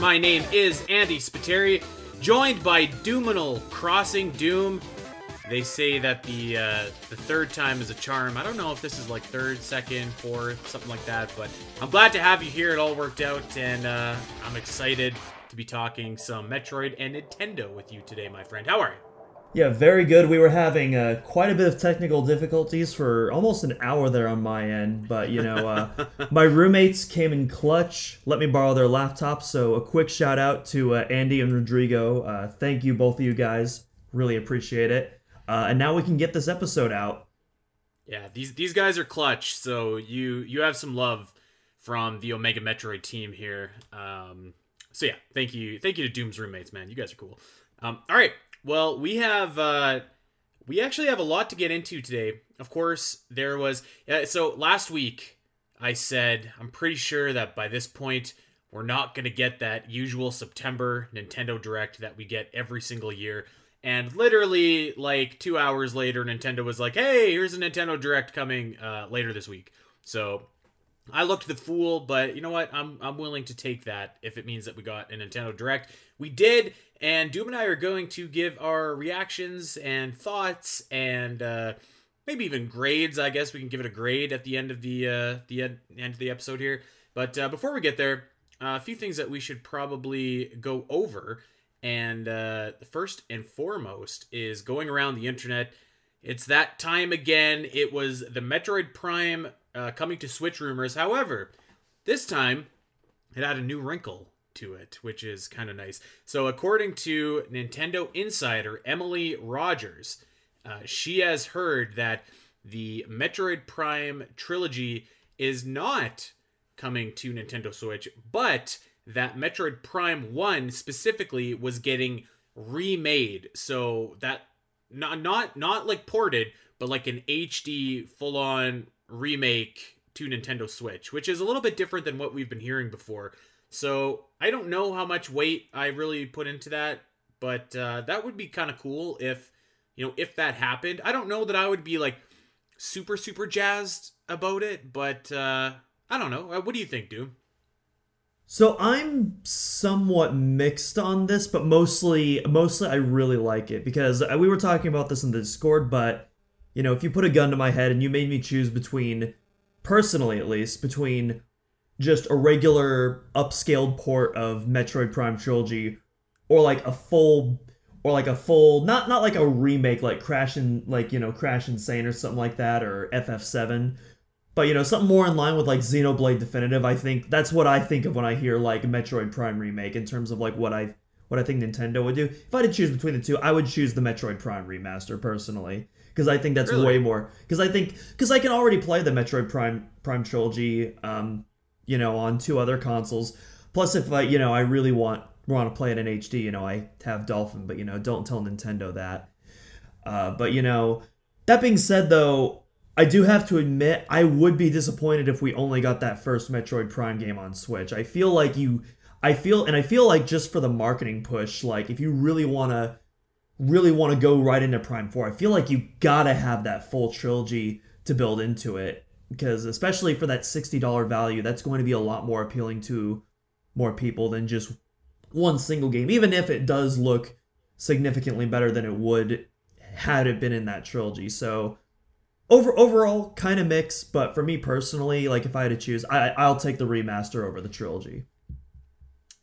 My name is Andy Spiteri, joined by Doominal Crossing Doom. They say that the uh, the third time is a charm. I don't know if this is like third, second, fourth, something like that, but I'm glad to have you here. It all worked out, and uh, I'm excited to be talking some Metroid and Nintendo with you today, my friend. How are you? Yeah, very good. We were having uh, quite a bit of technical difficulties for almost an hour there on my end, but you know, uh, my roommates came in clutch, let me borrow their laptop. So a quick shout out to uh, Andy and Rodrigo. Uh, thank you, both of you guys. Really appreciate it. Uh, and now we can get this episode out. Yeah, these these guys are clutch. So you you have some love from the Omega Metroid team here. Um, so yeah, thank you, thank you to Doom's roommates, man. You guys are cool. Um, all right, well, we have uh, we actually have a lot to get into today. Of course, there was uh, so last week I said I'm pretty sure that by this point we're not going to get that usual September Nintendo Direct that we get every single year. And literally, like two hours later, Nintendo was like, "Hey, here's a Nintendo Direct coming uh, later this week." So I looked the fool, but you know what? I'm I'm willing to take that if it means that we got a Nintendo Direct. We did, and Doom and I are going to give our reactions and thoughts and uh, maybe even grades. I guess we can give it a grade at the end of the uh, the end, of the episode here. But uh, before we get there, uh, a few things that we should probably go over. And uh, first and foremost is going around the internet. It's that time again. It was the Metroid Prime uh, coming to Switch rumors. However, this time it had a new wrinkle to it, which is kind of nice. So, according to Nintendo Insider Emily Rogers, uh, she has heard that the Metroid Prime trilogy is not coming to Nintendo Switch, but that Metroid Prime 1 specifically was getting remade. So that not not not like ported, but like an HD full on remake to Nintendo Switch, which is a little bit different than what we've been hearing before. So I don't know how much weight I really put into that, but uh, that would be kind of cool if you know if that happened. I don't know that I would be like super super jazzed about it, but uh, I don't know. What do you think, Doom? So I'm somewhat mixed on this, but mostly mostly I really like it because uh, we were talking about this in the Discord, but you know, if you put a gun to my head and you made me choose between personally at least between just a regular upscaled port of Metroid Prime Trilogy or like a full or like a full not not like a remake like Crash and like you know Crash N. Sane or something like that or FF7 but you know something more in line with like Xenoblade Definitive I think that's what I think of when I hear like Metroid Prime remake in terms of like what I what I think Nintendo would do if I had to choose between the two I would choose the Metroid Prime remaster personally because I think that's Really? way more because I think because I can already play the Metroid Prime Prime trilogy um you know on two other consoles. Plus if I you know I really want want to play it in HD you know I have Dolphin but you know don't tell Nintendo that. Uh but you know that being said though I do have to admit I would be disappointed if we only got that first Metroid Prime game on Switch. I feel like you I feel and I feel like just for the marketing push like if you really want to really want to go right into Prime 4, I feel like you gotta have that full trilogy to build into it. Because especially for that $60 value, that's going to be a lot more appealing to more people than just one single game, even if it does look significantly better than it would had it been in that trilogy. So over overall kind of mixed, but for me personally, like if I had to choose, I I'll take the remaster over the trilogy.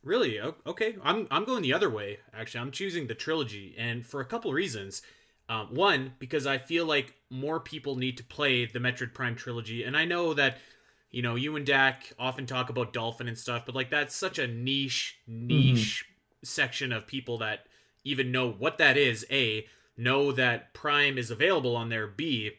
Really? Okay, I'm I'm going the other way. Actually, I'm choosing the trilogy, and for a couple reasons. Um, one, because I feel like more people need to play the Metroid Prime trilogy, and I know that you know you and Dak often talk about Dolphin and stuff, but like that's such a niche niche section of people that even know what that is. A know that Prime is available on there. B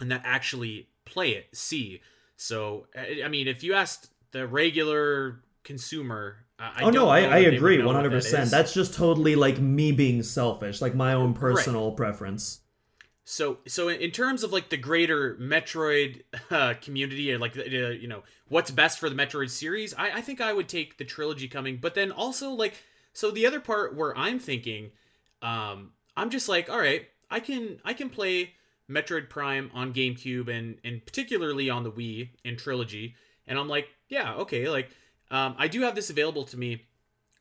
and that actually play it. C. So I I mean, if you asked the regular consumer, I oh no, I, I agree one hundred percent. That's just totally like me being selfish, like my own personal preference. So, so in terms of like the greater Metroid uh, community and like the, the, you know what's best for the Metroid series, I, I think I would take the trilogy coming. But then also like, so the other part where I'm thinking, um, I'm just like, all right, I can I can play Metroid Prime on GameCube and and particularly on the Wii in trilogy, and I'm like, yeah, okay, like um, I do have this available to me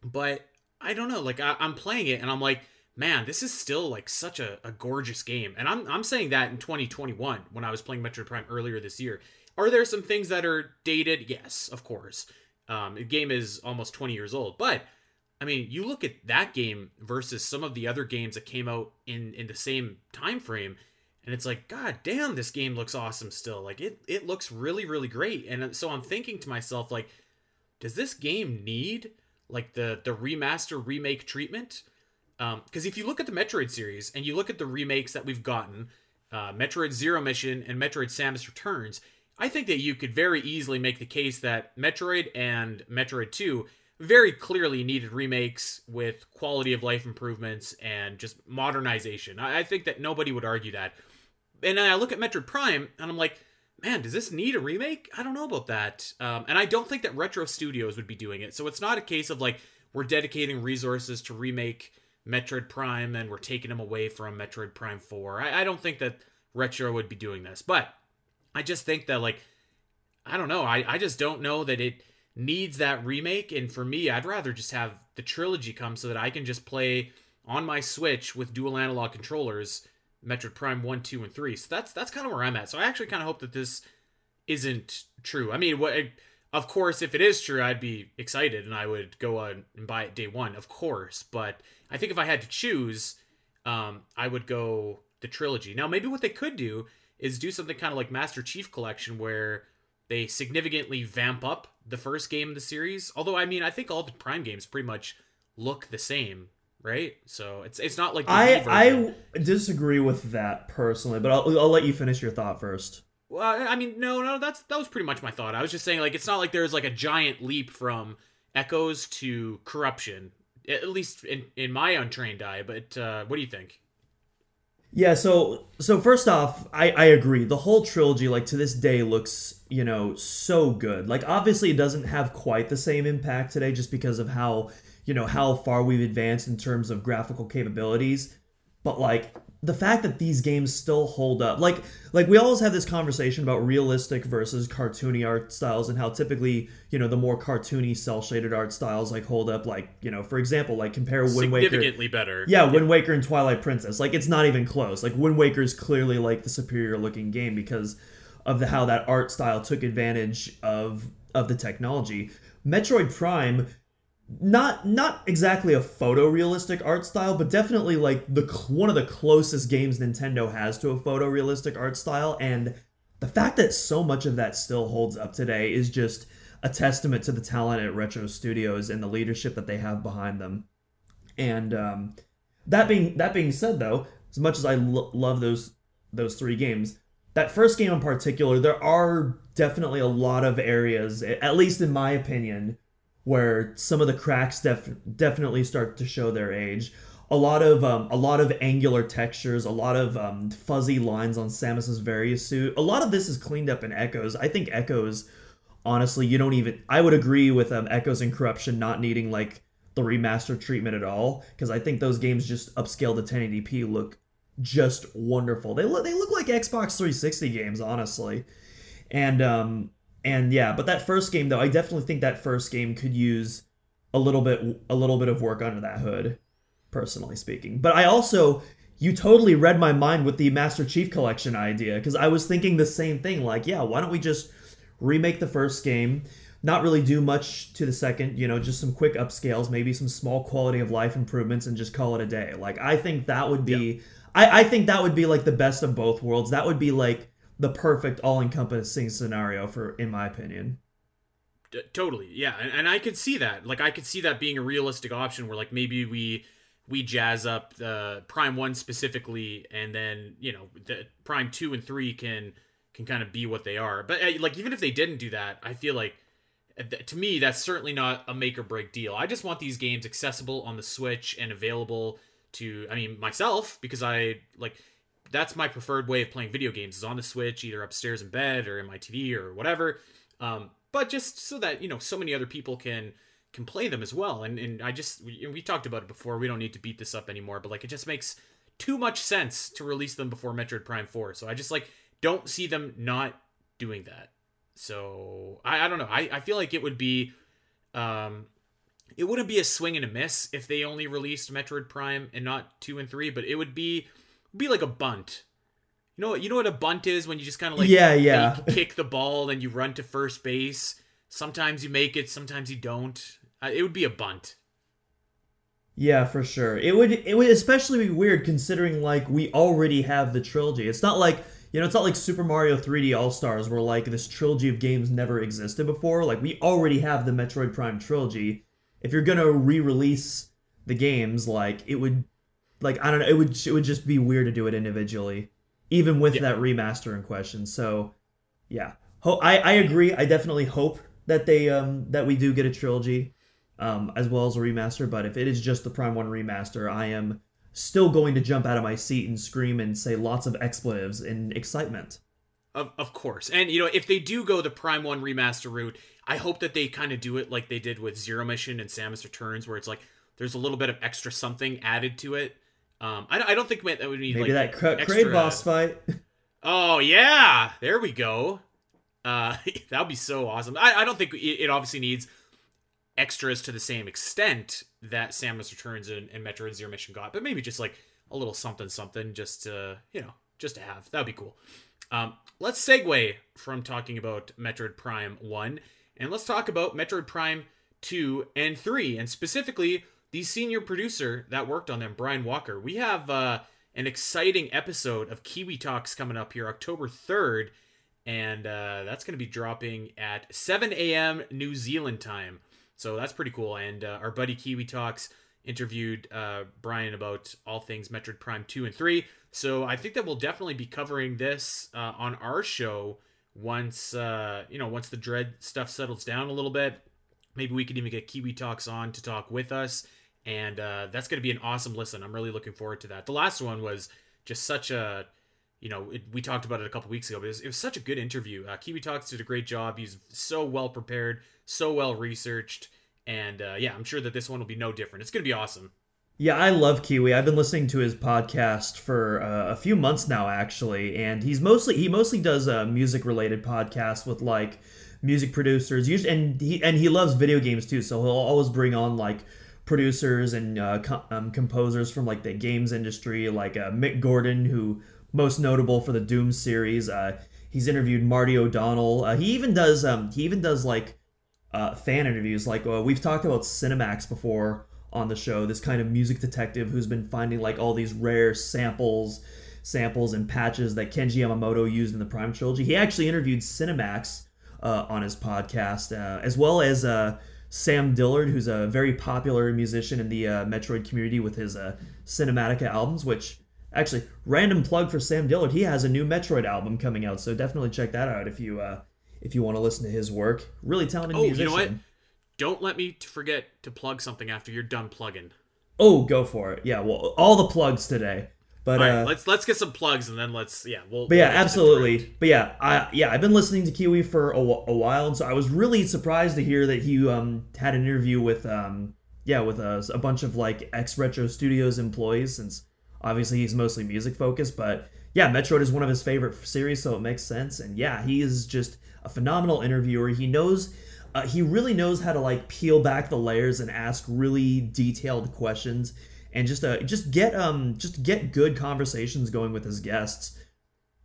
but I don't know. Like I, am playing it and I'm like, man, this is still like such a, a gorgeous game. And I'm I'm saying that in 2021 when I was playing Metroid Prime earlier this year. Are there some things that are dated? Yes, of course. Um, the game is almost 20 years old, but I mean, you look at that game versus some of the other games that came out in in the same time frame, and it's like, god damn, this game looks awesome still. Like it it looks really really great. And so I'm thinking to myself, like, does this game need like the the remaster remake treatment? Because um, if you look at the Metroid series and you look at the remakes that we've gotten, uh, Metroid Zero Mission and Metroid Samus Returns, I think that you could very easily make the case that Metroid and Metroid 2 very clearly needed remakes with quality of life improvements and just modernization. I, think that nobody would argue that. And I look at Metroid Prime and I'm like, man, does this need a remake? I don't know about that. Um, and I don't think that Retro Studios would be doing it. So it's not a case of like we're dedicating resources to remake Metroid Prime and we're taking them away from Metroid Prime 4. I, I don't think that Retro would be doing this. But I just think that like I don't know. I, I just don't know that it needs that remake. And for me, I'd rather just have the trilogy come so that I can just play on my Switch with dual analog controllers, Metroid Prime 1, 2, and 3. So that's that's kind of where I'm at. So I actually kind of hope that this isn't true. I mean, what of course, if it is true, I'd be excited and I would go on and buy it day one, of course. But I think if I had to choose, um, I would go the trilogy. Now, maybe what they could do is do something kind of like Master Chief Collection, where they significantly vamp up the first game in the series. Although I mean, I think all the Prime games pretty much look the same, right? So it's it's not like I I disagree with that personally, but I'll I'll let you finish your thought first. Well, I mean, no, no, that's that was pretty much my thought. I was just saying like it's not like there's like a giant leap from Echoes to Corruption, at least in in my untrained eye. But uh, what do you think? Yeah, so so first off, I I agree. The whole trilogy, like to this day, looks you know so good. Like obviously, it doesn't have quite the same impact today, just because of how you know how far we've advanced in terms of graphical capabilities. But like the fact that these games still hold up like like we always have this conversation about realistic versus cartoony art styles and how typically you know the more cartoony cel shaded art styles like hold up like you know for example like compare Wind Waker significantly better yeah, yeah Waker and Twilight Princess like it's not even close like Wind Waker is clearly like the superior looking game because of the how that art style took advantage of of the technology Metroid Prime not not exactly a photorealistic art style, but definitely like the one of the closest games Nintendo has to a photorealistic art style and the fact that so much of that still holds up today is just a testament to the talent at Retro Studios and the leadership that they have behind them. And um, that being that being said, though, as much as I lo- love those those three games, that first game in particular, there are definitely a lot of areas, at least in my opinion, where some of the cracks def- definitely start to show their age. A lot of um, a lot of angular textures, a lot of um, fuzzy lines on Samus's various suit. A lot of this is cleaned up in Echoes. I think Echoes, honestly, you don't even. I would agree with um, Echoes and Corruption not needing like the remaster treatment at all because I think those games just upscaled to 1080p look just wonderful. They look they look like Xbox 360 games, honestly. And um, and yeah, but that first game though, I definitely think that first game could use a little bit a little bit of work under that hood, personally speaking. But I also you totally read my mind with the Master Chief Collection idea because I was thinking the same thing. Like, yeah, why don't we just remake the first game? Not really do much to the second, you know, just some quick upscales, maybe some small quality of life improvements, and just call it a day. Like, I think that would be, yep. I, I think that would be like the best of both worlds. That would be like the perfect all-encompassing scenario for in my opinion. D- totally yeah and, and i could see that like i could see that being a realistic option where like maybe we we jazz up the prime 1 specifically and then you know the prime 2 and 3 can can kind of be what they are. But uh, like even if they didn't do that i feel like uh, to me that's certainly not a make or break deal. I just want these games accessible on the switch and available to i mean myself because i like that's my preferred way of playing video games is on the Switch, either upstairs in bed or in my TV or whatever. Um, but just so that you know, so many other people can can play them as well. And and I just we, we talked about it before. We don't need to beat this up anymore. But like, it just makes too much sense to release them before Metroid Prime Four. So I just like don't see them not doing that. So I, I don't know. I, I feel like it would be um it wouldn't be a swing and a miss if they only released Metroid Prime and not two and three, but it would be be like a bunt. You know, you know what a bunt is when you just kind of like yeah, yeah, kick the ball and you run to first base. Sometimes you make it, sometimes you don't. It would be a bunt. Yeah, for sure. It would it would especially be weird considering like we already have the trilogy. It's not like you know, it's not like Super Mario 3D All Stars where like this trilogy of games never existed before. Like we already have the Metroid Prime trilogy. If you're gonna re-release the games, like it would, like I don't know, it would it would just be weird to do it individually, even with yeah. that remaster in question. So, yeah, Ho- I I agree. I definitely hope that they um that we do get a trilogy, um as well as a remaster. But if it is just the Prime One remaster, I am still going to jump out of my seat and scream and say lots of expletives in excitement. Of, of course. And, you know, if they do go the Prime 1 remaster route, I hope that they kind of do it like they did with Zero Mission and Samus Returns, where it's like there's a little bit of extra something added to it. Um, I, I don't think that would need Maybe like that Cra- extra... boss fight. oh, yeah. There we go. Uh, that would be so awesome. I, I don't think it, it obviously needs extras to the same extent that Samus Returns and, and Metroid Zero Mission got, but maybe just like a little something something just to, you know, just to have. That would be cool. Um, let's segue from talking about Metroid Prime 1 and let's talk about Metroid Prime 2 and 3, and specifically the senior producer that worked on them, Brian Walker. We have uh, an exciting episode of Kiwi Talks coming up here October 3rd, and uh, that's going to be dropping at 7 a.m. New Zealand time. So that's pretty cool. And uh, our buddy Kiwi Talks interviewed uh, Brian about all things Metroid Prime 2 and 3. So I think that we'll definitely be covering this uh, on our show once uh, you know once the dread stuff settles down a little bit. Maybe we can even get Kiwi Talks on to talk with us, and uh, that's going to be an awesome listen. I'm really looking forward to that. The last one was just such a you know, it, we talked about it a couple weeks ago, but it was, it was such a good interview. Uh, Kiwi Talks did a great job. He's so well prepared, so well researched, and uh, yeah, I'm sure that this one will be no different. It's going to be awesome. Yeah, I love Kiwi. I've been listening to his podcast for uh, a few months now, actually, and he's mostly he mostly does a music related podcasts with like music producers. Usually, and he and he loves video games too, so he'll always bring on like producers and uh, um, composers from like the games industry, like uh, Mick Gordon, who most notable for the Doom series. Uh, he's interviewed Marty O'Donnell. Uh, he even does um, he even does like uh, fan interviews. Like uh, we've talked about Cinemax before on the show. This kind of music detective who's been finding like all these rare samples, samples and patches that Kenji Yamamoto used in the Prime trilogy. He actually interviewed Cinemax on his podcast, as well as. Sam Dillard, who's a very popular musician in the Metroid community with his Cinematica albums, which Actually, random plug for Sam Dillard. He has a new Metroid album coming out, so definitely check that out if you uh, if you want to listen to his work. Really talented oh, musician. You know what? Don't let me forget to plug something after you're done plugging. Oh, go for it. Yeah, well, all the plugs today. But uh, let's let's get some plugs and then let's yeah we'll. But yeah, we'll absolutely. But yeah, I yeah I've been listening to Kiwi for a, a while, and so I was really surprised to hear that he um had an interview with um yeah with a, a bunch of like ex Retro Studios employees since Obviously, he's mostly music focused, but yeah, Metroid is one of his favorite series, so it makes sense. And yeah, he is just a phenomenal interviewer. He knows, uh, he really knows how to like peel back the layers and ask really detailed questions, and just uh, just get um just get good conversations going with his guests.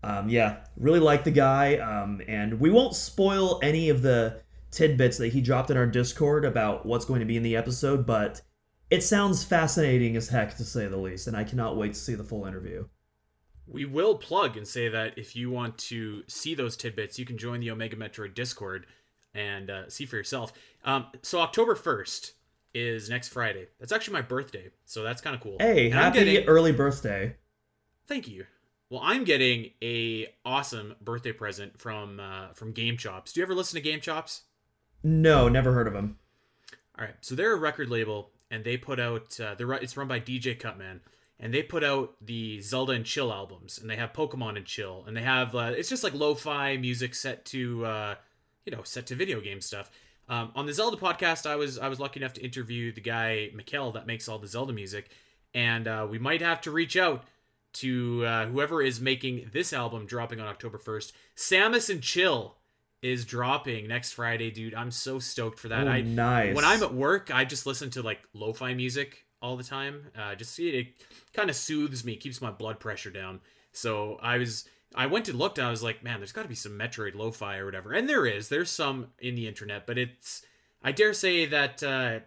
Um, yeah, really like the guy. Um, and we won't spoil any of the tidbits that he dropped in our Discord about what's going to be in the episode, but it sounds fascinating as heck, to say the least, and I cannot wait to see the full interview. We will plug and say that if you want to see those tidbits, you can join the Omega Metroid Discord and uh, see for yourself. Um, so October first is next Friday. That's actually my birthday, so that's kind of cool. Hey, and happy getting... early birthday! Thank you. Well, I'm getting a awesome birthday present from uh, from GameChops. Do you ever listen to GameChops? No, never heard of them. All right, so they're a record label and they put out uh, they're it's run by DJ Cutman and they put out the Zelda and Chill albums and they have Pokemon and Chill and they have uh, it's just like lo-fi music set to uh, you know set to video game stuff. Um, on the Zelda podcast, I was I was lucky enough to interview the guy Mikel that makes all the Zelda music, and uh, we might have to reach out to uh, whoever is making this album dropping on October first. Samus and Chill is dropping next Friday, dude. I'm so stoked for that. Oh, I nice. when I'm at work, I just listen to like lo-fi music all the time. Uh, just it, it kind of soothes me, keeps my blood pressure down. So I was I went and looked and I was like, man, there's got to be some Metroid lo-fi or whatever, and there is. There's some in the internet, but it's I dare say that uh,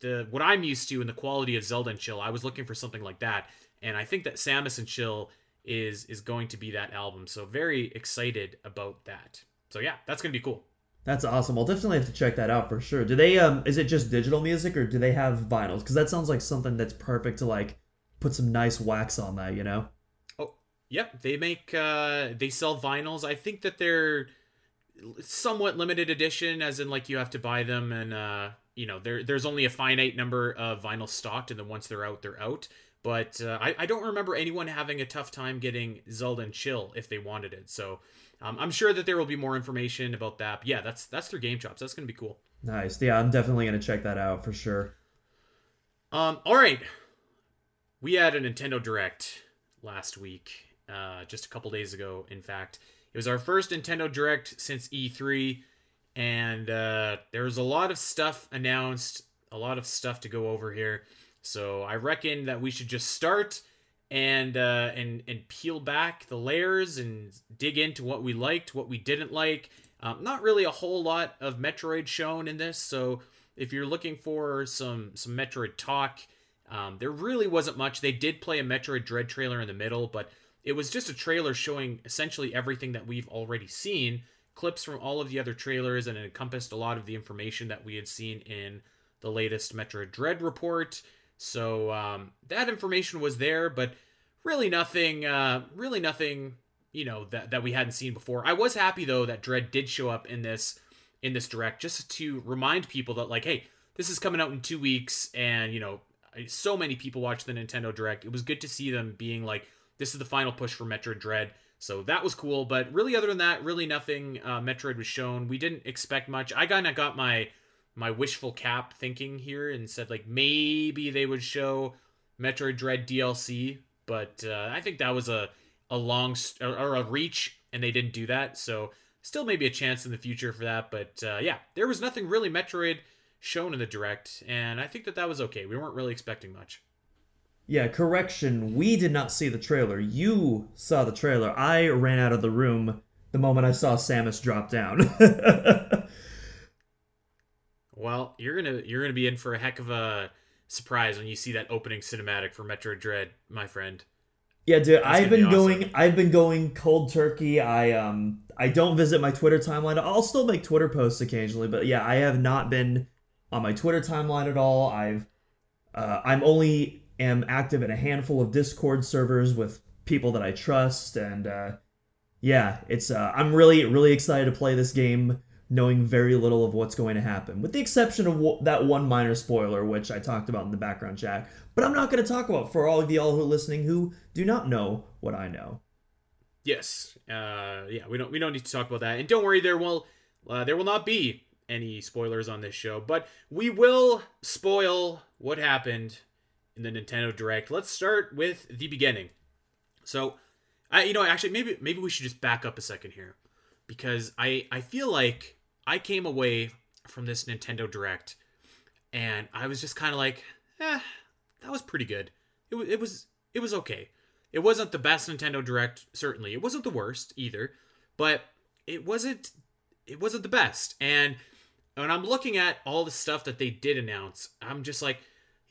the what I'm used to in the quality of Zelda and Chill, I was looking for something like that, and I think that Samus and Chill is is going to be that album. So very excited about that. So yeah, that's gonna be cool. That's awesome. I'll definitely have to check that out for sure. Do they um is it just digital music or do they have vinyls? Because that sounds like something that's perfect to like put some nice wax on that, you know? Yep. They make uh they sell vinyls. I think that they're somewhat limited edition, as in like you have to buy them and uh you know there there's only a finite number of vinyl stocked, and then once they're out, they're out. But uh, I, I don't remember anyone having a tough time getting Zelda and Chill if they wanted it. So um, I'm sure that there will be more information about that. But yeah, that's that's their GameChops. That's gonna be cool. Nice. Yeah, I'm definitely gonna check that out for sure. Um, all right. We had a Nintendo Direct last week, uh, just a couple days ago, in fact. It was our first Nintendo Direct since E3, and uh, there was a lot of stuff announced, a lot of stuff to go over here. So I reckon that we should just start and uh, and and peel back the layers and dig into what we liked, what we didn't like. Um, not really a whole lot of Metroid shown in this, so if you're looking for some some Metroid talk, um, there really wasn't much. They did play a Metroid Dread trailer in the middle, but it was just a trailer showing essentially everything that we've already seen, clips from all of the other trailers, and it encompassed a lot of the information that we had seen in the latest Metroid Dread report. So um, that information was there, but really nothing, uh, really nothing, you know, that that we hadn't seen before. I was happy though that Dread did show up in this in this direct, just to remind people that like, hey, this is coming out in two weeks, and you know, so many people watch the Nintendo Direct. It was good to see them being like, this is the final push for Metroid Dread. So that was cool, but really, other than that, really nothing. Uh, Metroid was shown. We didn't expect much. I kind of got my my wishful cap thinking here and said like maybe they would show Metroid Dread DLC, but uh, I think that was a a long st- or a reach, and they didn't do that. So still maybe a chance in the future for that. But uh, yeah, there was nothing really Metroid shown in the direct, and I think that that was okay. We weren't really expecting much. Yeah, correction. We did not see the trailer. You saw the trailer. I ran out of the room the moment I saw Samus drop down. Well, you're gonna you're gonna be in for a heck of a surprise when you see that opening cinematic for Metroid Dread, my friend. Yeah, dude, That's I've gonna be been going. I've been going cold turkey. I um I don't visit my Twitter timeline. I'll still make Twitter posts occasionally, but yeah, I have not been on my Twitter timeline at all. I've uh, I'm only am active in a handful of Discord servers with people that I trust and uh yeah, it's uh I'm really really excited to play this game knowing very little of what's going to happen with the exception of w- that one minor spoiler which I talked about in the background chat. But I'm not going to talk about for all of y'all who are listening who do not know what I know. Yes. Uh, yeah, we don't we don't need to talk about that. And don't worry, there will uh, there will not be any spoilers on this show, but we will spoil what happened in the Nintendo Direct. Let's start with the beginning. So, I you know actually maybe maybe we should just back up a second here because I I feel like I came away from this Nintendo Direct and I was just kind of like, eh, that was pretty good. It it was it was okay. It wasn't the best Nintendo Direct, certainly. It wasn't the worst either, but it wasn't it wasn't the best. And when I'm looking at all the stuff that they did announce, I'm just like,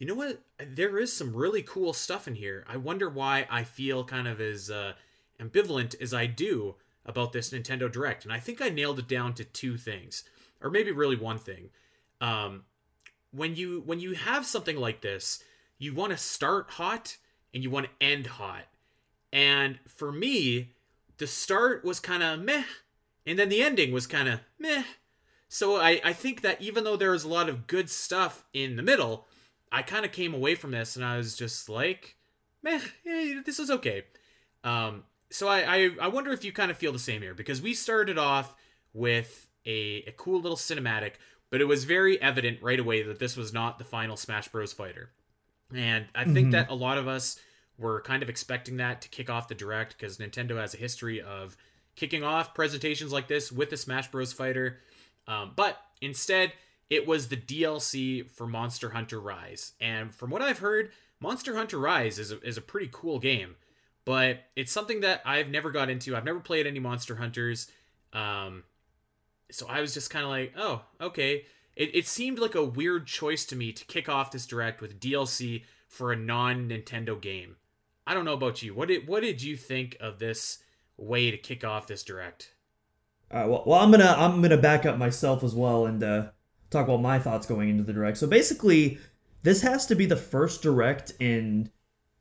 you know what? There is some really cool stuff in here. I wonder why I feel kind of as uh, ambivalent as I do about this Nintendo Direct. And I think I nailed it down to two things, or maybe really one thing. Um, when you when you have something like this, you want to start hot and you want to end hot. And for me, the start was kind of meh, and then the ending was kind of meh. So I, I think that even though there was a lot of good stuff in the middle, I kind of came away from this and I was just like, meh, eh, this is okay. Um, so I, I, I wonder if you kind of feel the same here because we started off with a, a cool little cinematic, but it was very evident right away that this was not the final Smash Bros. fighter. And I think Mhm. that a lot of us were kind of expecting that to kick off the direct because Nintendo has a history of kicking off presentations like this with the Smash Bros. fighter. Um, but instead, it was the DLC for Monster Hunter Rise. And from what I've heard, Monster Hunter Rise is a, is a pretty cool game, but it's something that I've never got into. I've never played any Monster Hunters. Um, so I was just kind of like, oh, okay. It, it seemed like a weird choice to me to kick off this direct with DLC for a non Nintendo game. I don't know about you. What did what did you think of this way to kick off this direct? All right, well, well, I'm gonna I'm gonna back up myself as well and uh, talk about my thoughts going into the direct. So basically, this has to be the first direct in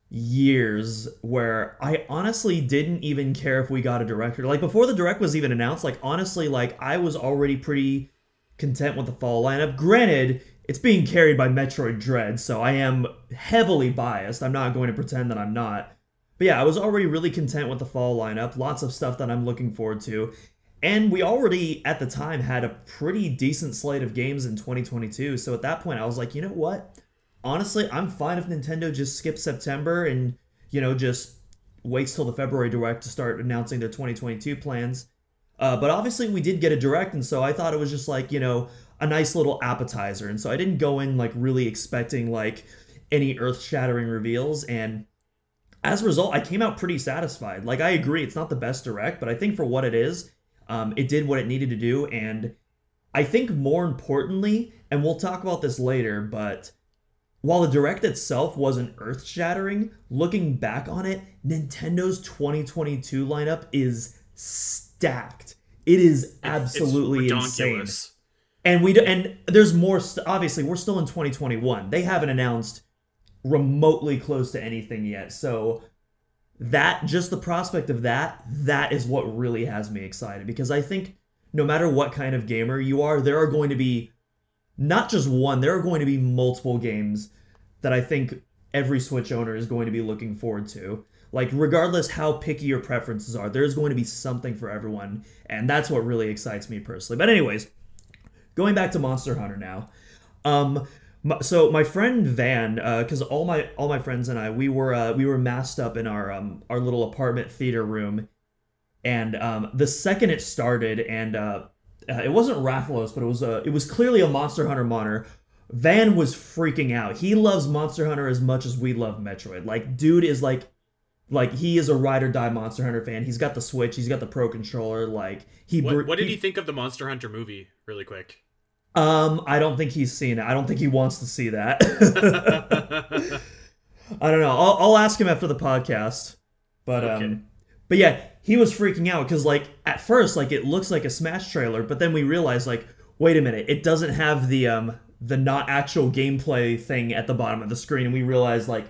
years where I honestly didn't even care if we got a director. Like before the direct was even announced, like honestly, like I was already pretty content with the fall lineup. Granted, it's being carried by Metroid Dread, so I am heavily biased. I'm not going to pretend that I'm not. But yeah, I was already really content with the fall lineup. Lots of stuff that I'm looking forward to. And we already, at the time, had a pretty decent slate of games in 2022. So at that point, I was like, you know what? Honestly, I'm fine if Nintendo just skips September and, you know, just waits till the February Direct to start announcing their 2022 plans. Uh, but obviously, we did get a Direct, and so I thought it was just like, you know, a nice little appetizer. And so I didn't go in like really expecting like any earth shattering reveals. And as a result, I came out pretty satisfied. Like, I agree, it's not the best direct, but I think for what it is, um, it did what it needed to do. And I think more importantly, and we'll talk about this later, but while the direct itself wasn't earth shattering, looking back on it, Nintendo's 2022 lineup is stacked. It is absolutely insane and we do, and there's more st- obviously we're still in 2021 they haven't announced remotely close to anything yet so that just the prospect of that that is what really has me excited because i think no matter what kind of gamer you are there are going to be not just one there are going to be multiple games that i think every switch owner is going to be looking forward to like regardless how picky your preferences are there's going to be something for everyone and that's what really excites me personally but anyways going back to Monster Hunter now. Um, so my friend Van, because uh, all my all my friends and I, we were uh, we were masked up in our um, our little apartment theater room, and um, the second it started, and uh, uh it wasn't Rathalos, but it was a it was clearly a Monster Hunter monitor. Van was freaking out. He loves Monster Hunter as much as we love Metroid. Like, dude is like, like he is a ride or die Monster Hunter fan. He's got the Switch. He's got the Pro controller. Like he. What, what did he, he think of the Monster Hunter movie? Really quick. Um, I don't think he's seen it. I don't think he wants to see that. I don't know. I'll, I'll ask him after the podcast. But okay. um, but yeah, he was freaking out because like at first like it looks like a Smash trailer, but then we realized like wait a minute, it doesn't have the um the not actual gameplay thing at the bottom of the screen, and we realized like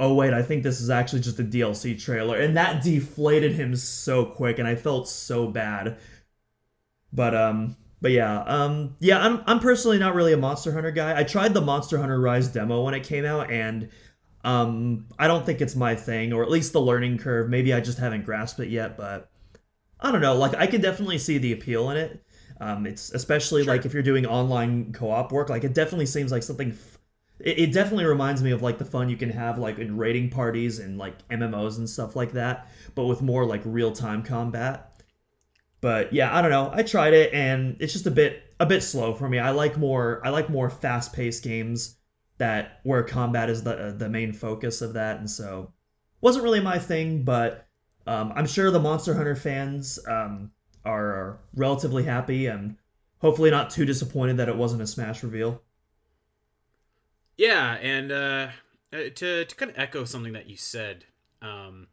oh wait, I think this is actually just a DLC trailer, and that deflated him so quick, and I felt so bad. But um, but yeah, um, yeah, I'm I'm personally not really a Monster Hunter guy. I tried the Monster Hunter Rise demo when it came out, and um, I don't think it's my thing, or at least the learning curve. Maybe I just haven't grasped it yet, but I don't know. Like I can definitely see the appeal in it. Um, it's especially sure. like if you're doing online co-op work. Like it definitely seems like something. F- it, it definitely reminds me of like the fun you can have like in raiding parties and like MMOs and stuff like that, but with more like real time combat. But yeah, I don't know. I tried it and it's just a bit a bit slow for me. I like more I like more fast paced games that where combat is the the main focus of that, and so wasn't really my thing. But um, I'm sure the Monster Hunter fans um, are relatively happy and hopefully not too disappointed that it wasn't a Smash reveal. Yeah, and uh, to to kind of echo something that you said, um,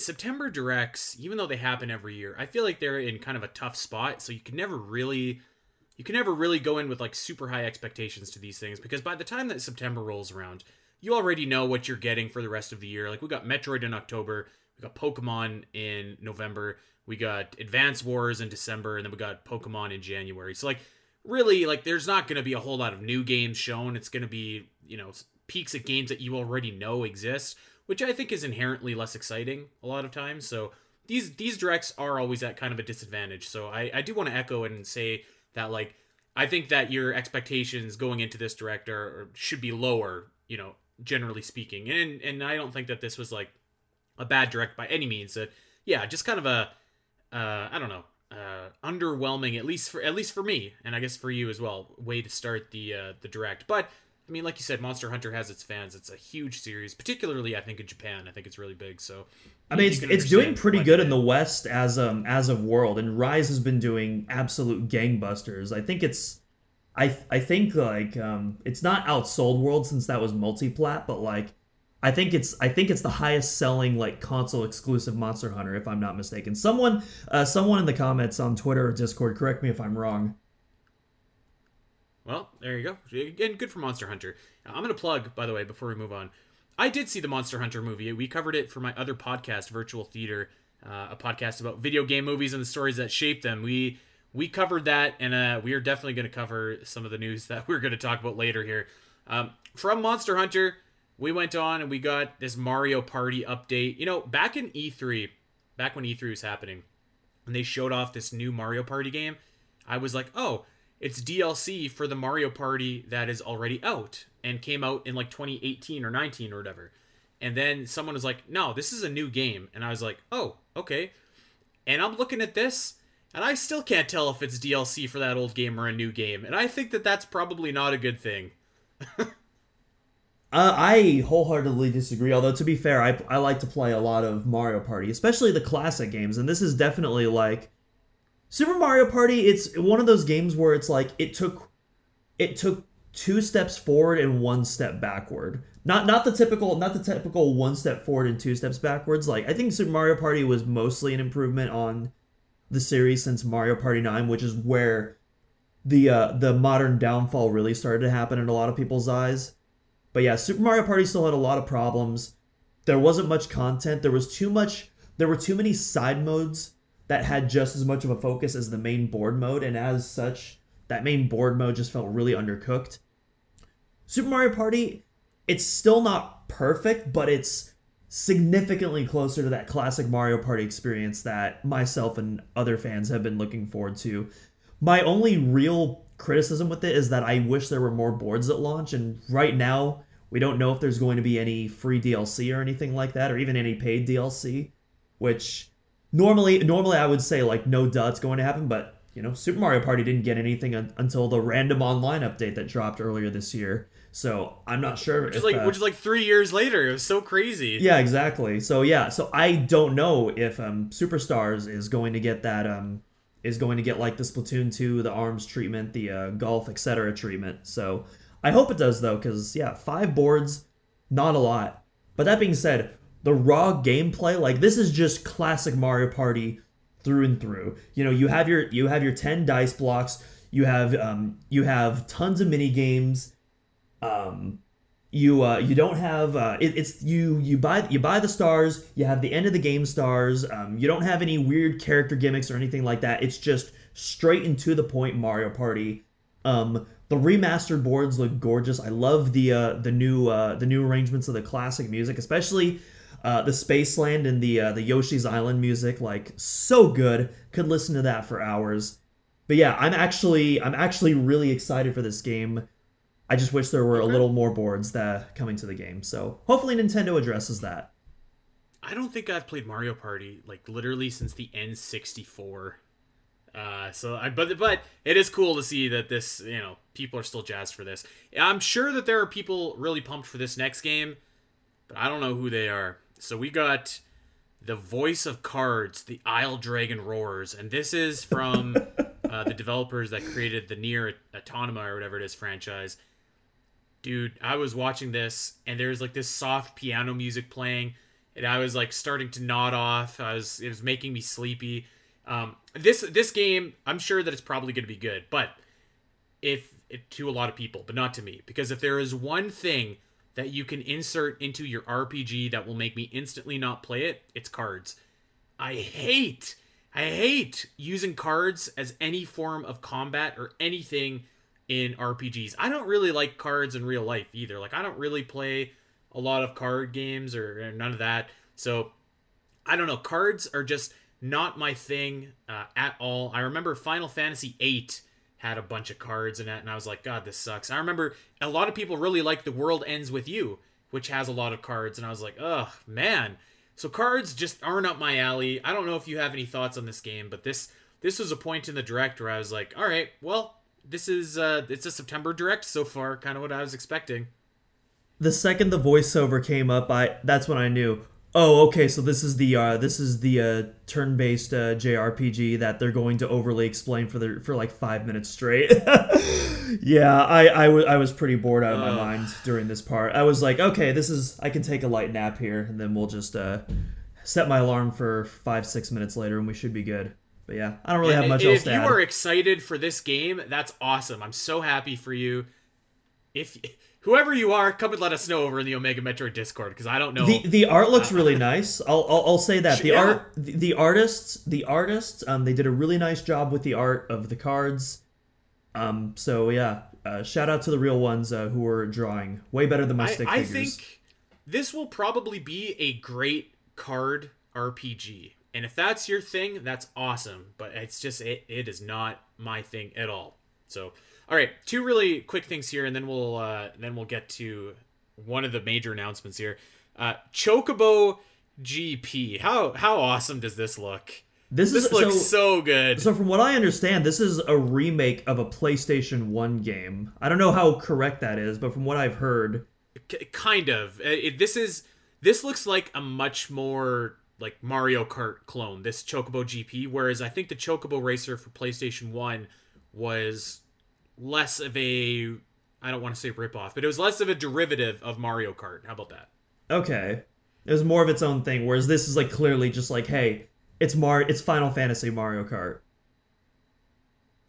September directs, even though they happen every year, I feel like they're in kind of a tough spot. So you can never really, you can never really go in with like super high expectations to these things because by the time that September rolls around, you already know what you're getting for the rest of the year. Like we got Metroid in October, we got Pokemon in November, we got Advance Wars in December, and then we got Pokemon in January. So like really, like there's not going to be a whole lot of new games shown. It's going to be you know peaks at games that you already know exist which I think is inherently less exciting a lot of times. So these these directs are always at kind of a disadvantage. So I, I do want to echo and say that like I think that your expectations going into this director should be lower, you know, generally speaking. And and I don't think that this was like a bad direct by any means. That yeah, just kind of a uh, I don't know, uh, underwhelming at least for at least for me, and I guess for you as well. Way to start the uh, the direct, but I mean, like you said, Monster Hunter has its fans. It's a huge series, particularly I think in Japan. I think it's really big. So I mean, it's, it's doing pretty good in the West as um as of world, and Rise has been doing absolute gangbusters. I think it's, I I think like um it's not outsold World since that was multiplat, but like I think it's I think it's the highest selling like console exclusive Monster Hunter if I'm not mistaken. Someone uh, someone in the comments on Twitter or Discord correct me if I'm wrong. Well, there you go. And good for Monster Hunter. I'm going to plug by the way before we move on. I did see the Monster Hunter movie. We covered it for my other podcast, Virtual Theater, uh, a podcast about video game movies and the stories that shape them. We we covered that, and uh, we are definitely going to cover some of the news that we're going to talk about later here. Um, from Monster Hunter, we went on and we got this Mario Party update. You know, back in E3, back when E3 was happening, and they showed off this new Mario Party game, I was like, oh, it's DLC for the Mario Party that is already out and came out in like 2018 or 19 or whatever. And then someone was like, no, this is a new game. And I was like, oh, okay. And I'm looking at this, and I still can't tell if it's DLC for that old game or a new game. And I think that that's probably not a good thing. Uh, I wholeheartedly disagree. Although to be fair, I I like to play a lot of Mario Party, especially the classic games, and this is definitely like Super Mario Party. It's one of those games where it's like it took it took two steps forward and one step backward. Not not the typical not the typical one step forward and two steps backwards. Like I think Super Mario Party was mostly an improvement on the series since Mario Party 9, which is where the uh, the modern downfall really started to happen in a lot of people's eyes. But yeah, Super Mario Party still had a lot of problems. There wasn't much content. There was too much. There were too many side modes that had just as much of a focus as the main board mode, and as such, that main board mode just felt really undercooked. Super Mario Party, it's still not perfect, but it's significantly closer to that classic Mario Party experience that myself and other fans have been looking forward to. My only real criticism with it is that I wish there were more boards at launch, and right now, we don't know if there's going to be any free DLC or anything like that, or even any paid DLC. Which normally, normally I would say like no duh, it's going to happen. But you know, Super Mario Party didn't get anything un- until the random online update that dropped earlier this year. So I'm not sure. Which is like, uh, which is like three years later. It was so crazy. Yeah, exactly. So yeah, so I don't know if um, Superstars is going to get that um, is going to get like the Splatoon 2, the ARMS treatment, the uh, Golf, etc. treatment. So I hope it does though, because yeah, five boards, not a lot. But that being said, the raw gameplay, like this is just classic Mario Party through and through. You know, you have your you have your ten dice blocks. You have um, you have tons of mini games. Um, you uh, you don't have uh, it, it's you you buy you buy the stars. You have the end of the game stars. Um, you don't have any weird character gimmicks or anything like that. It's just straight and to the point Mario Party. Um, the remastered boards look gorgeous. I love the uh, the new uh, the new arrangements of the classic music, especially uh, the Spaceland and the uh, the Yoshi's Island music. Like so good. Could listen to that for hours. But yeah, I'm actually I'm actually really excited for this game. I just wish there were okay. a little more boards that coming to the game. So hopefully Nintendo addresses that. I don't think I've played Mario Party like literally since the N64. Uh, so I, but but it is cool to see that this you know people are still jazzed for this. I'm sure that there are people really pumped for this next game, but I don't know who they are. So we got the voice of cards, the Isle Dragon roars, and this is from uh, the developers that created the NieR Automata or whatever it is franchise. Dude, I was watching this and there's like this soft piano music playing, and I was like starting to nod off. I was it was making me sleepy um, this this game, I'm sure that it's probably going to be good, but if it, to a lot of people, but not to me, because if there is one thing that you can insert into your RPG that will make me instantly not play it, it's cards. I hate, I hate using cards as any form of combat or anything in RPGs. I don't really like cards in real life either. Like I don't really play a lot of card games or, or none of that. So I don't know. Cards are just not my thing uh, at all. I remember Final Fantasy VIII had a bunch of cards in it, and I was like, God, this sucks. I remember a lot of people really like The World Ends with You, which has a lot of cards, and I was like, ugh, man, So cards just aren't up my alley. I don't know if you have any thoughts on this game, but this this was a point in the direct where I was like, all right, well, this is uh it's a September direct so far, kind of what I was expecting. The second the voiceover came up, I that's when I knew. Oh, okay, so this is the uh, this is the uh, turn-based uh, JRPG that they're going to overly explain for the for like five minutes straight. yeah, I I, w- I was pretty bored out of my mind during this part. I was like, okay, this is I can take a light nap here, and then we'll just uh, set my alarm for five six minutes later, and we should be good. But yeah, I don't really have much if else to you add. are excited for this game, that's awesome. I'm so happy for you. If whoever you are, come and let us know over in the Omega Metroid Discord because I don't know. The the art looks really nice. I'll, I'll I'll say that the Yeah. art the, the artists the artists um they did a really nice job with the art of the cards. Um so yeah, uh, shout out to the real ones uh, who were drawing way better than my I, stick I figures. think this will probably be a great card RPG. And if that's your thing, that's awesome. But it's just it, it is not my thing at all. So all right, two really quick things here, and then we'll uh, then we'll get to one of the major announcements here. Uh, Chocobo GP. How how awesome does this look? this, This is looks so, so good. so from what I understand, this is a remake of a PlayStation 1 game. I don't know how correct that is, but from what I've heard, K- kind of. Uh, It, this is this looks like a much more like Mario Kart clone. This Chocobo GP, whereas I think the Chocobo Racer for PlayStation One was less of a I don't want to say ripoff, but it was less of a derivative of Mario Kart. How about that? okay, it was more of its own thing whereas this is like clearly just like, hey, it's Mar it's Final Fantasy Mario Kart.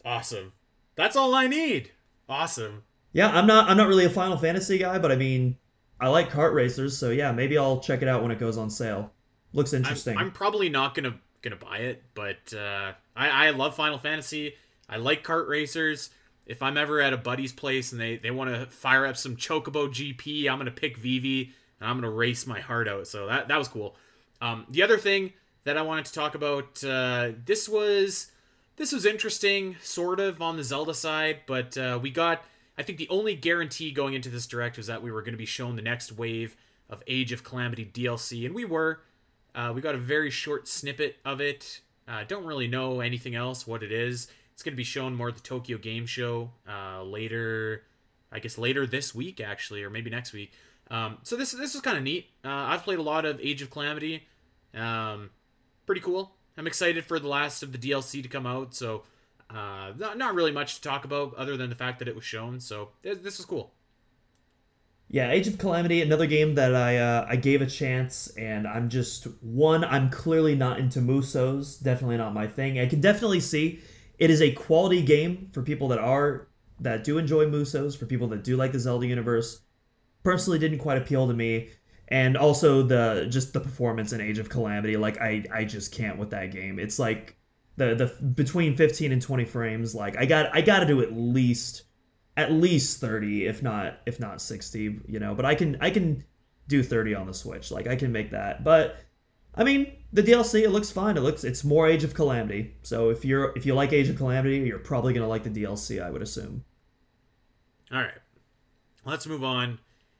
Awesome. That's all I need. Awesome. Yeah, I'm not I'm not really a Final Fantasy guy, but I mean, I like kart racers, so yeah, maybe I'll check it out when it goes on sale. Looks I'm, interesting. I'm probably not gonna gonna buy it, but uh, I I love Final Fantasy. I like kart racers. If I'm ever at a buddy's place and they they want to fire up some Chocobo GP, I'm gonna pick Vivi and I'm gonna race my heart out. So that that was cool. Um, the other thing that I wanted to talk about uh, this was this was interesting, sort of on the Zelda side, but uh, we got. I think the only guarantee going into this direct was that we were going to be shown the next wave of Age of Calamity DLC, and we were. Uh, we got a very short snippet of it. Uh, don't really know anything else what it is. It's going to be shown more at the Tokyo Game Show uh, later, I guess later this week actually, or maybe next week. Um, so this this is kind of neat. Uh, I've played a lot of Age of Calamity. Um, pretty cool. I'm excited for the last of the DLC to come out. So uh, not not really much to talk about other than the fact that it was shown. So th- this is cool. yeah, Age of Calamity, another game that I uh, I gave a chance, and I'm just one. I'm clearly not into Musous. Definitely not my thing. I can definitely see it is a quality game for people that are that do enjoy Musous, for people that do like the Zelda universe. Personally, didn't quite appeal to me, and also the just the performance in Age of Calamity. Like I I just can't with that game. It's like the the between 15 and 20 frames. Like I got I got to do at least at least 30 if not if not 60 you know but i can i can do 30 on the switch like i can make that but i mean the dlc it looks fine it looks it's more age of calamity so if you're if you like age of calamity you're probably going to like the dlc i would assume All right, let's move on.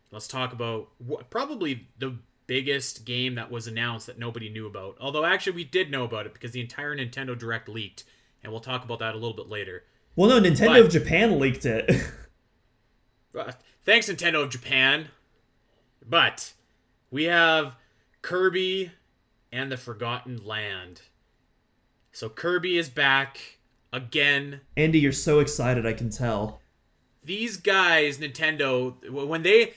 Let's talk about what, probably the biggest game that was announced that nobody knew about. Although actually we did know about it because the entire Nintendo Direct leaked, and we'll talk about that a little bit later. well no nintendo But- of japan leaked it thanks Nintendo of Japan. But we have Kirby and the Forgotten Land. So Kirby is back again. andy you're so excited i can tell These guys, Nintendo, when they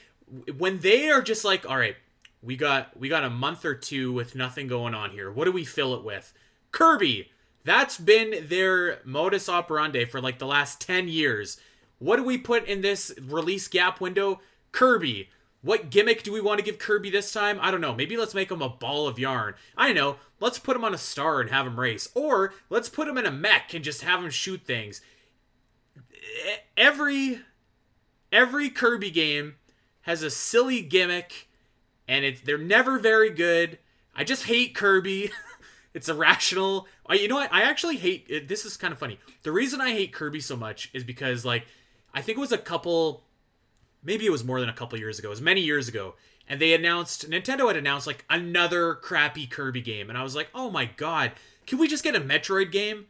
when they are just like, all right, we got we got a month or two with nothing going on here. What do we fill it with? Kirby. That's been their modus operandi for like the last 10 years. What do we put in this release gap window? Kirby. What gimmick do we want to give Kirby this time? I don't know. Maybe let's make him a ball of yarn. I know. Let's put him on a star and have him race. Or let's put him in a mech and just have him shoot things. Every every Kirby game has a silly gimmick and it's they're never very good. I just hate Kirby. it's irrational. You know what? I actually hate it, this is kind of funny. The reason I hate Kirby so much is because like I think it was a couple maybe it was more than a couple years ago. It was many years ago, and they announced Nintendo had announced like another crappy Kirby game, and I was like, oh my god, can we just get a Metroid game?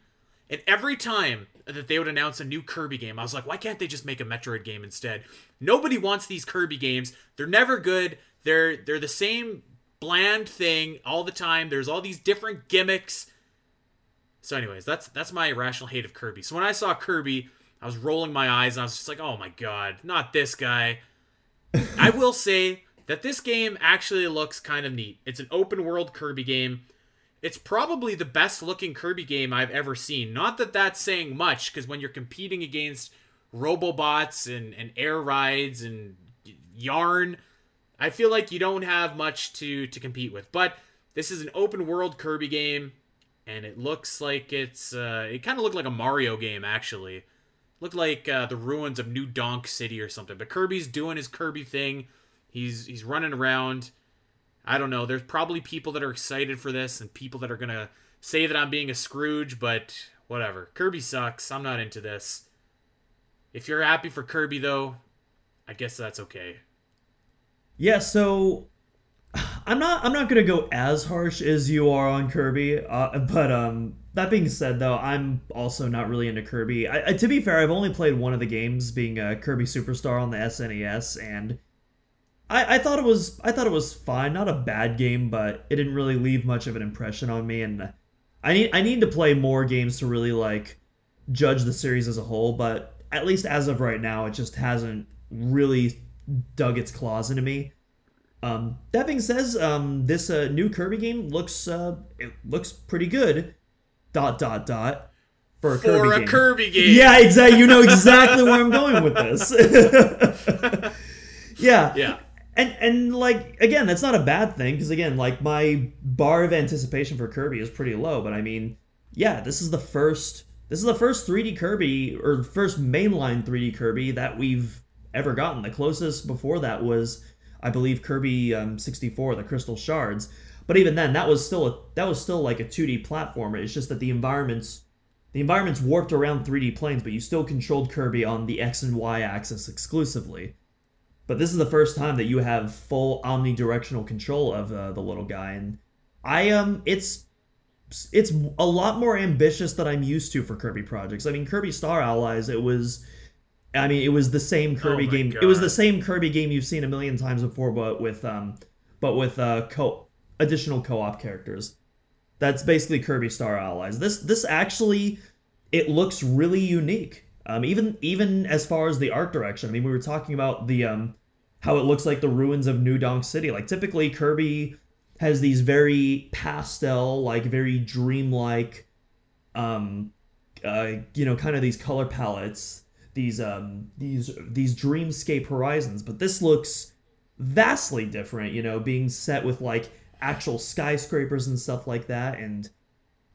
And every time that they would announce a new Kirby game, I was like, why can't they just make a Metroid game instead? Nobody wants these Kirby games. They're never good. They're they're the same bland thing all the time. There's all these different gimmicks. So, anyways, that's that's my irrational hate of Kirby. So when I saw Kirby, I was rolling my eyes and I was just like, oh my god, not this guy. I will say that this game actually looks kind of neat. It's an open world Kirby game. It's probably the best looking Kirby game I've ever seen. Not that that's saying much, because when you're competing against Robobots and, and air rides and yarn, I feel like you don't have much to, to compete with. But this is an open world Kirby game, and it looks like it's. Uh, it kind of looked like a Mario game, actually. Looked like uh, the ruins of New Donk City or something. But Kirby's doing his Kirby thing. He's he's running around. I don't know. There's probably people that are excited for this and people that are to say that I'm being a Scrooge, but whatever. Kirby sucks. I'm not into this. If you're happy for Kirby, though, I guess that's okay. Yeah, so I'm not I'm not gonna go as harsh as you are on Kirby, uh, but um that being said though I'm also not really into Kirby. I, I, to be fair, I've only played one of the games, being uh, Kirby Superstar on the SNES, and I, I thought it was I thought it was fine, not a bad game, but it didn't really leave much of an impression on me. And I need I need to play more games to really like judge the series as a whole. But at least as of right now, it just hasn't really dug its claws into me. Um, that being said, um, this uh, new Kirby game looks uh, it looks pretty good. Dot dot dot for a, for Kirby, a game. Kirby game. Yeah, exactly. You know exactly where I'm going with this. yeah. Yeah and and like again that's not a bad thing because again like my bar of anticipation for kirby is pretty low but i mean yeah this is the first this is the first 3d kirby or first mainline 3d kirby that we've ever gotten the closest before that was i believe kirby um, 64 the crystal shards but even then that was still a that was still like a 2d platformer it's just that the environments the environments warped around 3d planes but you still controlled kirby on the x and y axis exclusively but this is the first time that you have full omnidirectional control of uh, the little guy, and I um, it's it's a lot more ambitious than I'm used to for Kirby projects. I mean, Kirby Star Allies, it was, I mean, it was the same Kirby oh game. God. It was the same Kirby game you've seen a million times before, but with um, but with uh, co additional co-op characters. That's basically Kirby Star Allies. This this actually, it looks really unique. Um, even even as far as the art direction. I mean, we were talking about the um, how it looks like the ruins of New Donk City. Like typically Kirby has these very pastel, like very dreamlike, um, uh, you know, kind of these color palettes, these um, these these dreamscape horizons. But this looks vastly different. You know, being set with like actual skyscrapers and stuff like that, and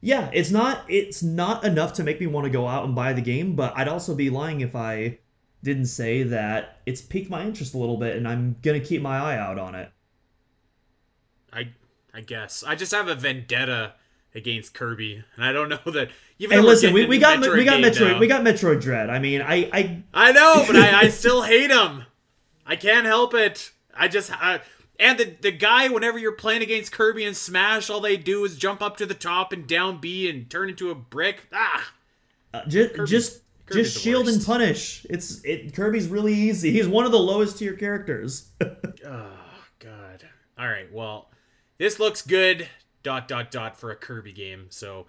yeah, it's not it's not enough to make me want to go out and buy the game. But I'd also be lying if I didn't say that it's piqued my interest a little bit and I'm gonna keep my eye out on it. I I guess. I just have a vendetta against Kirby, and I don't know that even Hey listen, we, we got Metroid we got Metroid now. we got Metroid Dread. I mean I I I know, but I, I still hate him. I can't help it. I just I, and the the guy, whenever you're playing against Kirby and Smash, all they do is jump up to the top and down B and turn into a brick. Ah, uh, just just Kirby's just shield and punish. It's it. Kirby's really easy. He's one of the lowest tier characters. oh God. All right. Well, this looks good. Dot dot dot for a Kirby game. So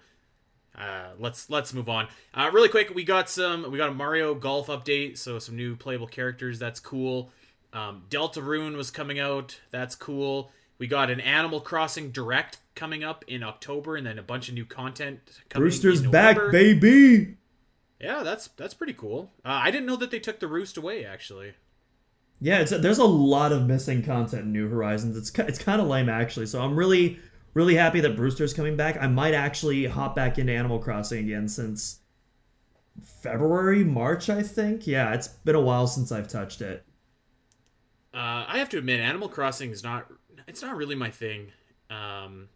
uh, let's let's move on. Uh, really quick, we got some we got a Mario Golf update, so some new playable characters. That's cool. Um, Deltarune was coming out. That's cool. We got an Animal Crossing Direct coming up in October, and then a bunch of new content. coming Brewster's back, baby. Yeah, that's that's pretty cool. Uh, I didn't know that they took the roost away. Actually. Yeah, it's, there's a lot of missing content in New Horizons. It's it's kind of lame actually. So I'm really really happy that Brewster's coming back. I might actually hop back into Animal Crossing again since February, March, I think. Yeah, it's been a while since I've touched it. Uh, I have to admit, Animal Crossing is not it's not really my thing. Um,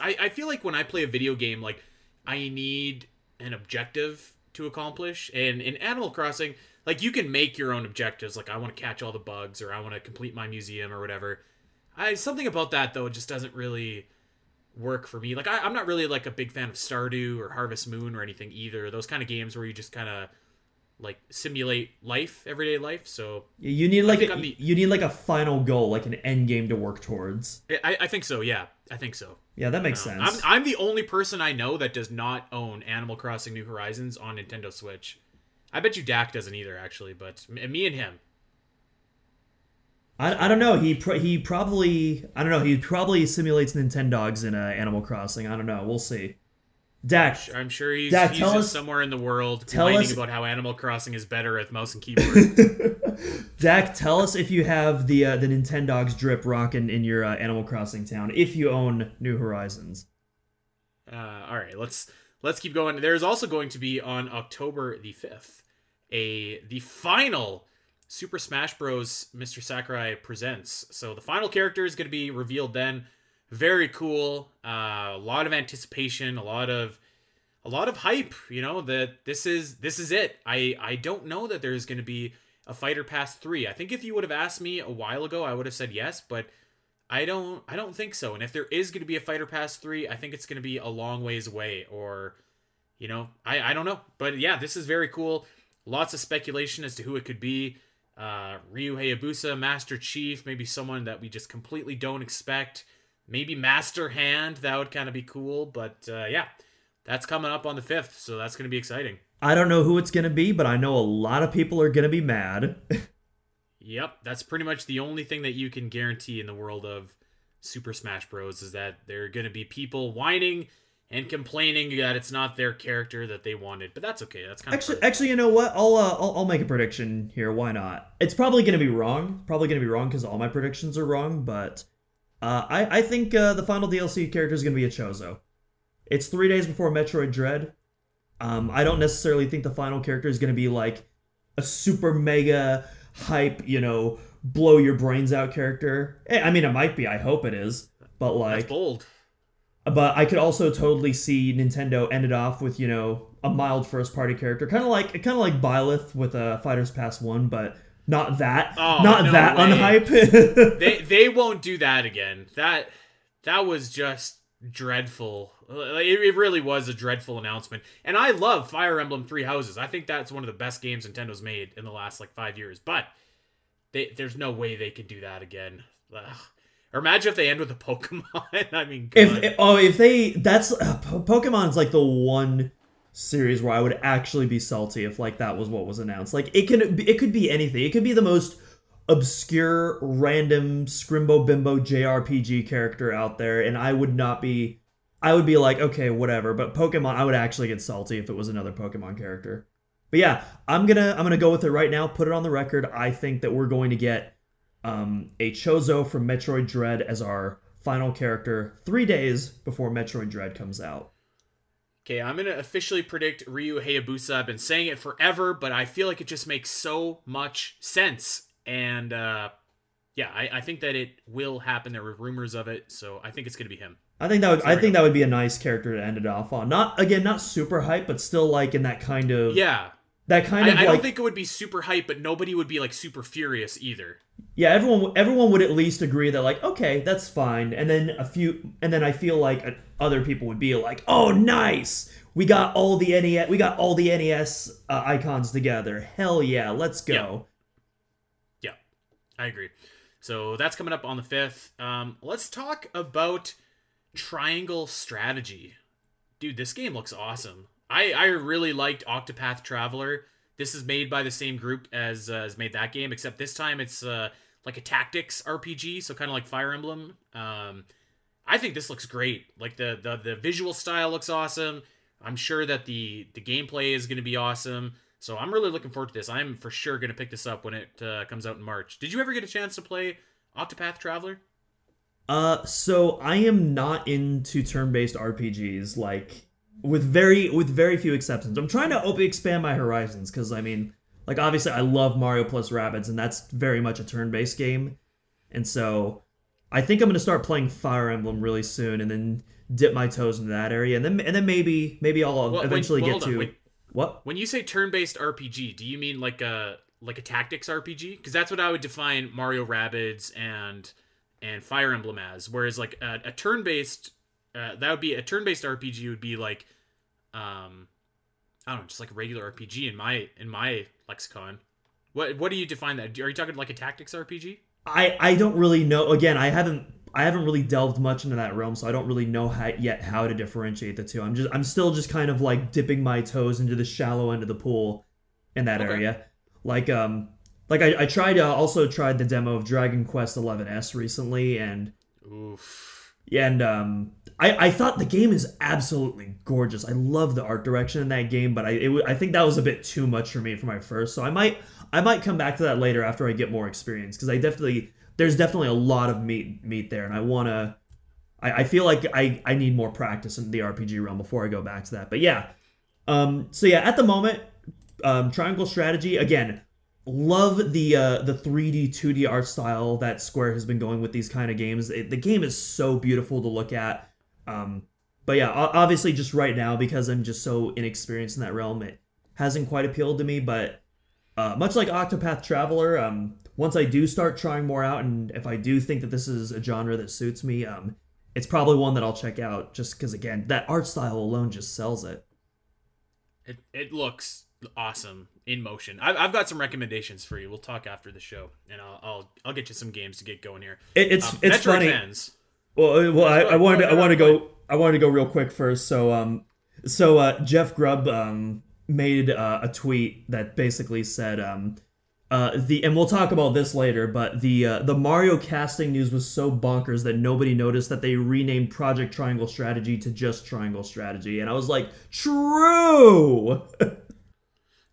I I feel like when I play a video game, like I need an objective to accomplish. And in Animal Crossing, like you can make your own objectives. Like I want to catch all the bugs, or I want to complete my museum, or whatever. I something about that though just doesn't really work for me. Like I, I'm not really like a big fan of Stardew or Harvest Moon or anything either. Those kind of games where you just kind of like simulate life, everyday life. So You need like a, the- you need like a final goal, like an end game to work towards. I, I think so. Yeah, I think so. Yeah, that makes Um, sense. I'm, I'm the only person I know that does not own Animal Crossing New Horizons on Nintendo Switch. I bet you Dak doesn't either, actually. But me and him. I, I don't know. He pro- he probably I don't know. He probably simulates Nintendogs in uh, Animal Crossing. I don't know. We'll see. Dak, I'm sure he's, Dak, he's just us- somewhere in the world complaining us- about how Animal Crossing is better with mouse and keyboard. Dak, tell us if you have the uh, the Nintendogs drip rocking in your uh, Animal Crossing town. If you own New Horizons. Uh, all right, let's let's keep going. There's also going to be on October the fifth a the final Super Smash Bros. Mr. Sakurai presents. So the final character is going to be revealed then. Very cool. Uh, a lot of anticipation. A lot of a lot of hype. You know that this is this is it. I I don't know that there's going to be a Fighter Pass three. I think if you would have asked me a while ago, I would have said yes, but. I don't I don't think so. And if there is going to be a Fighter Pass 3, I think it's going to be a long ways away or you know, I I don't know. But yeah, this is very cool. Lots of speculation as to who it could be. Uh Ryu Hayabusa, Master Chief, maybe someone that we just completely don't expect. Maybe Master Hand, that would kind of be cool, but uh yeah. That's coming up on the 5th, so that's going to be exciting. I don't know who it's gonna be, but I know a lot of people are gonna be mad. Yep, that's pretty much the only thing that you can guarantee in the world of Super Smash Bros. is that there are going to be people whining and complaining that it's not their character that they wanted. But that's okay. That's kind Actually, of actually, you know what? I'll uh, I'll, I'll make a prediction here. Why not? It's probably going to be wrong. Probably going to be wrong because all my predictions are wrong. But uh, I I think uh, the final DLC character is going to be a Chozo. It's three days before Metroid Dread. Um, I don't necessarily think the final character is going to be like a super mega hype, you know, blow your brains out character. Eh, I mean, it might be. I hope it is. But like, that's bold. but I could also totally see Nintendo ended off with you know a mild first party character, kind of like kind of like Byleth with uh, Fighters Pass One, but not that, Oh, not no that way. unhype. They they won't do that again. That that was just dreadful. It, it really was a dreadful announcement. And I love Fire Emblem Three Houses. I think that's one of the best games Nintendo's made in the last like five years. But they, there's no way they can do that again. Ugh. Or imagine if they end with a Pokemon. I mean, God. if, oh if they that's uh, Pokemon's like the one series where I would actually be salty if like that was what was announced. Like it can it could be anything. It could be the most obscure random scrimbo bimbo JRPG character out there and I would not be I would be like okay whatever but Pokemon I would actually get salty if it was another Pokemon character. But yeah, I'm going to I'm going to go with it right now, put it on the record. I think that we're going to get um, a Chozo from Metroid Dread as our final character three days before Metroid Dread comes out. Okay, I'm gonna officially predict Ryu Hayabusa. I've been saying it forever, but I feel like it just makes so much sense. And uh, yeah, I, I think that it will happen. There were rumors of it, so I think it's gonna be him. I think that would I think that would be a nice character to end it off on. Not again, not super hype, but still like in that kind of Yeah, that kind I, of I like don't think it would be super hype, but nobody would be like super furious either. yeah everyone everyone would at least agree that like okay that's fine and then a few and then i feel like other people would be like oh nice we got all the nes we got all the nes uh, icons together hell yeah let's go Yeah, I agree. So that's coming up on the fifth. Um, let's talk about triangle strategy. Dude, this game looks awesome. I I really liked Octopath Traveler. This is made by the same group as uh, as made that game, except this time it's uh, like a tactics RPG, so kind of like Fire Emblem. Um, I think this looks great. Like the the the visual style looks awesome. I'm sure that the the gameplay is going to be awesome. So I'm really looking forward to this. I'm for sure going to pick this up when it uh, comes out in March. Did you ever get a chance to play Octopath Traveler? Uh, so I am not into turn-based RPGs, like with very with very few exceptions. I'm trying to open expand my horizons because I mean, like obviously I love Mario plus Rabbids, and that's very much a turn-based game, and so I think I'm gonna start playing Fire Emblem really soon, and then dip my toes into that area, and then and then maybe maybe I'll Well, eventually well, get to. What? When you say turn-based RPG, do you mean like a like a tactics RPG? Because that's what I would define Mario Rabbids and and Fire Emblem as. Whereas like a, a turn-based uh, that would be a turn-based RPG would be like um I don't know, just like a regular RPG in my in my lexicon. What what do you define that? Are you talking like a tactics RPG? I I don't really know. Again, I haven't I haven't really delved much into that realm, so I don't really know how, yet how to differentiate the two. I'm just I'm still just kind of like dipping my toes into the shallow end of the pool in that Okay. area. Like um like I, I tried uh, also tried the demo of Dragon Quest 11S recently and Oof. and um I, I thought the game is absolutely gorgeous. I love the art direction in that game, but I it, I think that was a bit too much for me for my first. So I might I might come back to that later after I get more experience because I definitely there's definitely a lot of meat meat there, and I want to. I, I feel like I I need more practice in the RPG realm before I go back to that. But yeah, um. So yeah, at the moment, um, Triangle Strategy again. Love the uh, the 3D 2D art style that Square has been going with these kind of games. It, the game is so beautiful to look at. Um, but yeah, obviously, just right now because I'm just so inexperienced in that realm, it hasn't quite appealed to me. But uh, much like Octopath Traveler, um, once I do start trying more out, and if I do think that this is a genre that suits me, um, it's probably one that I'll check out. Just because, again, that art style alone just sells it. It it looks awesome in motion. I've, I've got some recommendations for you. We'll talk after the show, and I'll I'll, I'll get you some games to get going here. it it's Um, it's Metroid funny. fans. Well, uh, well, I, I wanted to, I want to go I wanted to go real quick first. So um so uh, Jeff Grubb um made uh, a tweet that basically said um uh the and we'll talk about this later, but the uh, the Mario casting news was so bonkers that nobody noticed that they renamed Project Triangle Strategy to just Triangle Strategy, and I was like, true.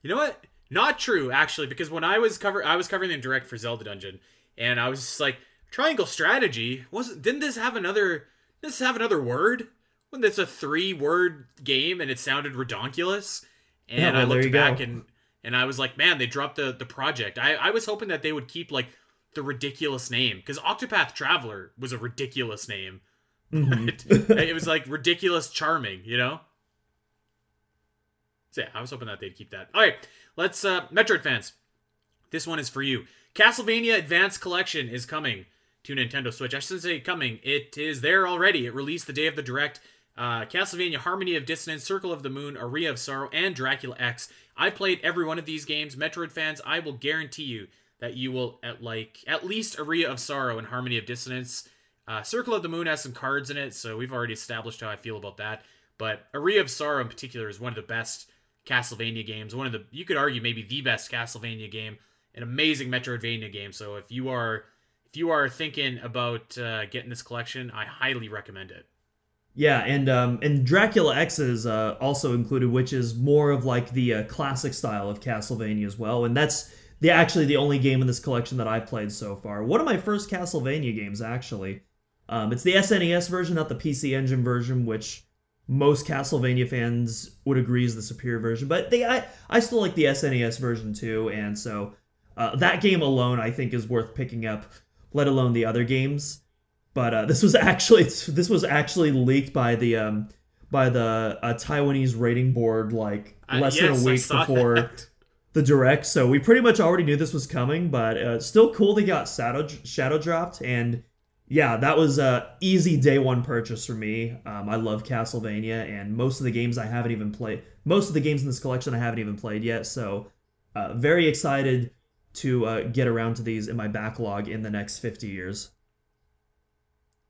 You know what? Not true, actually, because when I was cover I was covering the direct for Zelda Dungeon, and I was just like, Triangle Strategy wasn't. Didn't this have another? This have another word? When this a three word game and it sounded redonkulous, and Yeah, well, I looked back go. and and I was like, man, they dropped the the project. I I was hoping that they would keep like the ridiculous name because Octopath Traveler was a ridiculous name. Mhm. But it was like ridiculous charming, you know? So yeah, I was hoping that they'd keep that. All right, let's uh Metroid fans. This one is for you. Castlevania Advanced Collection is coming to Nintendo Switch. I shouldn't say coming. It is there already. It released the day of the direct. Uh, Castlevania Harmony of Dissonance, Circle of the Moon, Aria of Sorrow, and Dracula X. I played every one of these games. Metroid fans, I will guarantee you that you will at like at least Aria of Sorrow and Harmony of Dissonance. Uh, Circle of the Moon has some cards in it, so we've already established how I feel about that. But Aria of Sorrow in particular is one of the best Castlevania games. One of the you could argue maybe the best Castlevania game. An amazing Metroidvania game. So if you are if you are thinking about uh, getting this collection, I highly recommend it. Yeah, and um, and Dracula X is uh, also included, which is more of like the uh, classic style of Castlevania as well, and that's the actually the only game in this collection that I've played so far. One of my first Castlevania games, actually. Um, it's the SNES version, not the PC Engine version, which most Castlevania fans would agree is the superior version. But they, I, I still like the SNES version too, and so uh, that game alone I think is worth picking up, let alone the other games but uh, this was actually this was actually leaked by the um by the uh, Taiwanese rating board like Uh, less yes, than a week before that. the direct. So we pretty much already knew this was coming, but uh, still cool they got shadow shadow dropped and yeah, that was a easy day one purchase for me. Um, I love Castlevania, and most of the games I haven't even played. Most of the games in this collection I haven't even played yet. So uh, very excited to uh, get around to these in my backlog in the next fifty years.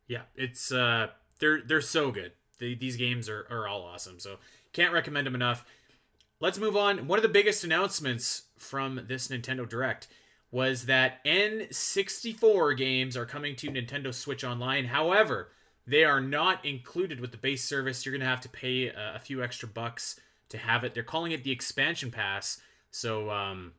Yeah, it's uh they're they're so good. The, these games are, are all awesome. So can't recommend them enough. Let's move on. One of the biggest announcements from this Nintendo Direct was that N64 games are coming to Nintendo Switch Online. However, they are not included with the base service. You're going to have to pay a, a few extra bucks to have it. They're calling it the expansion pass. So um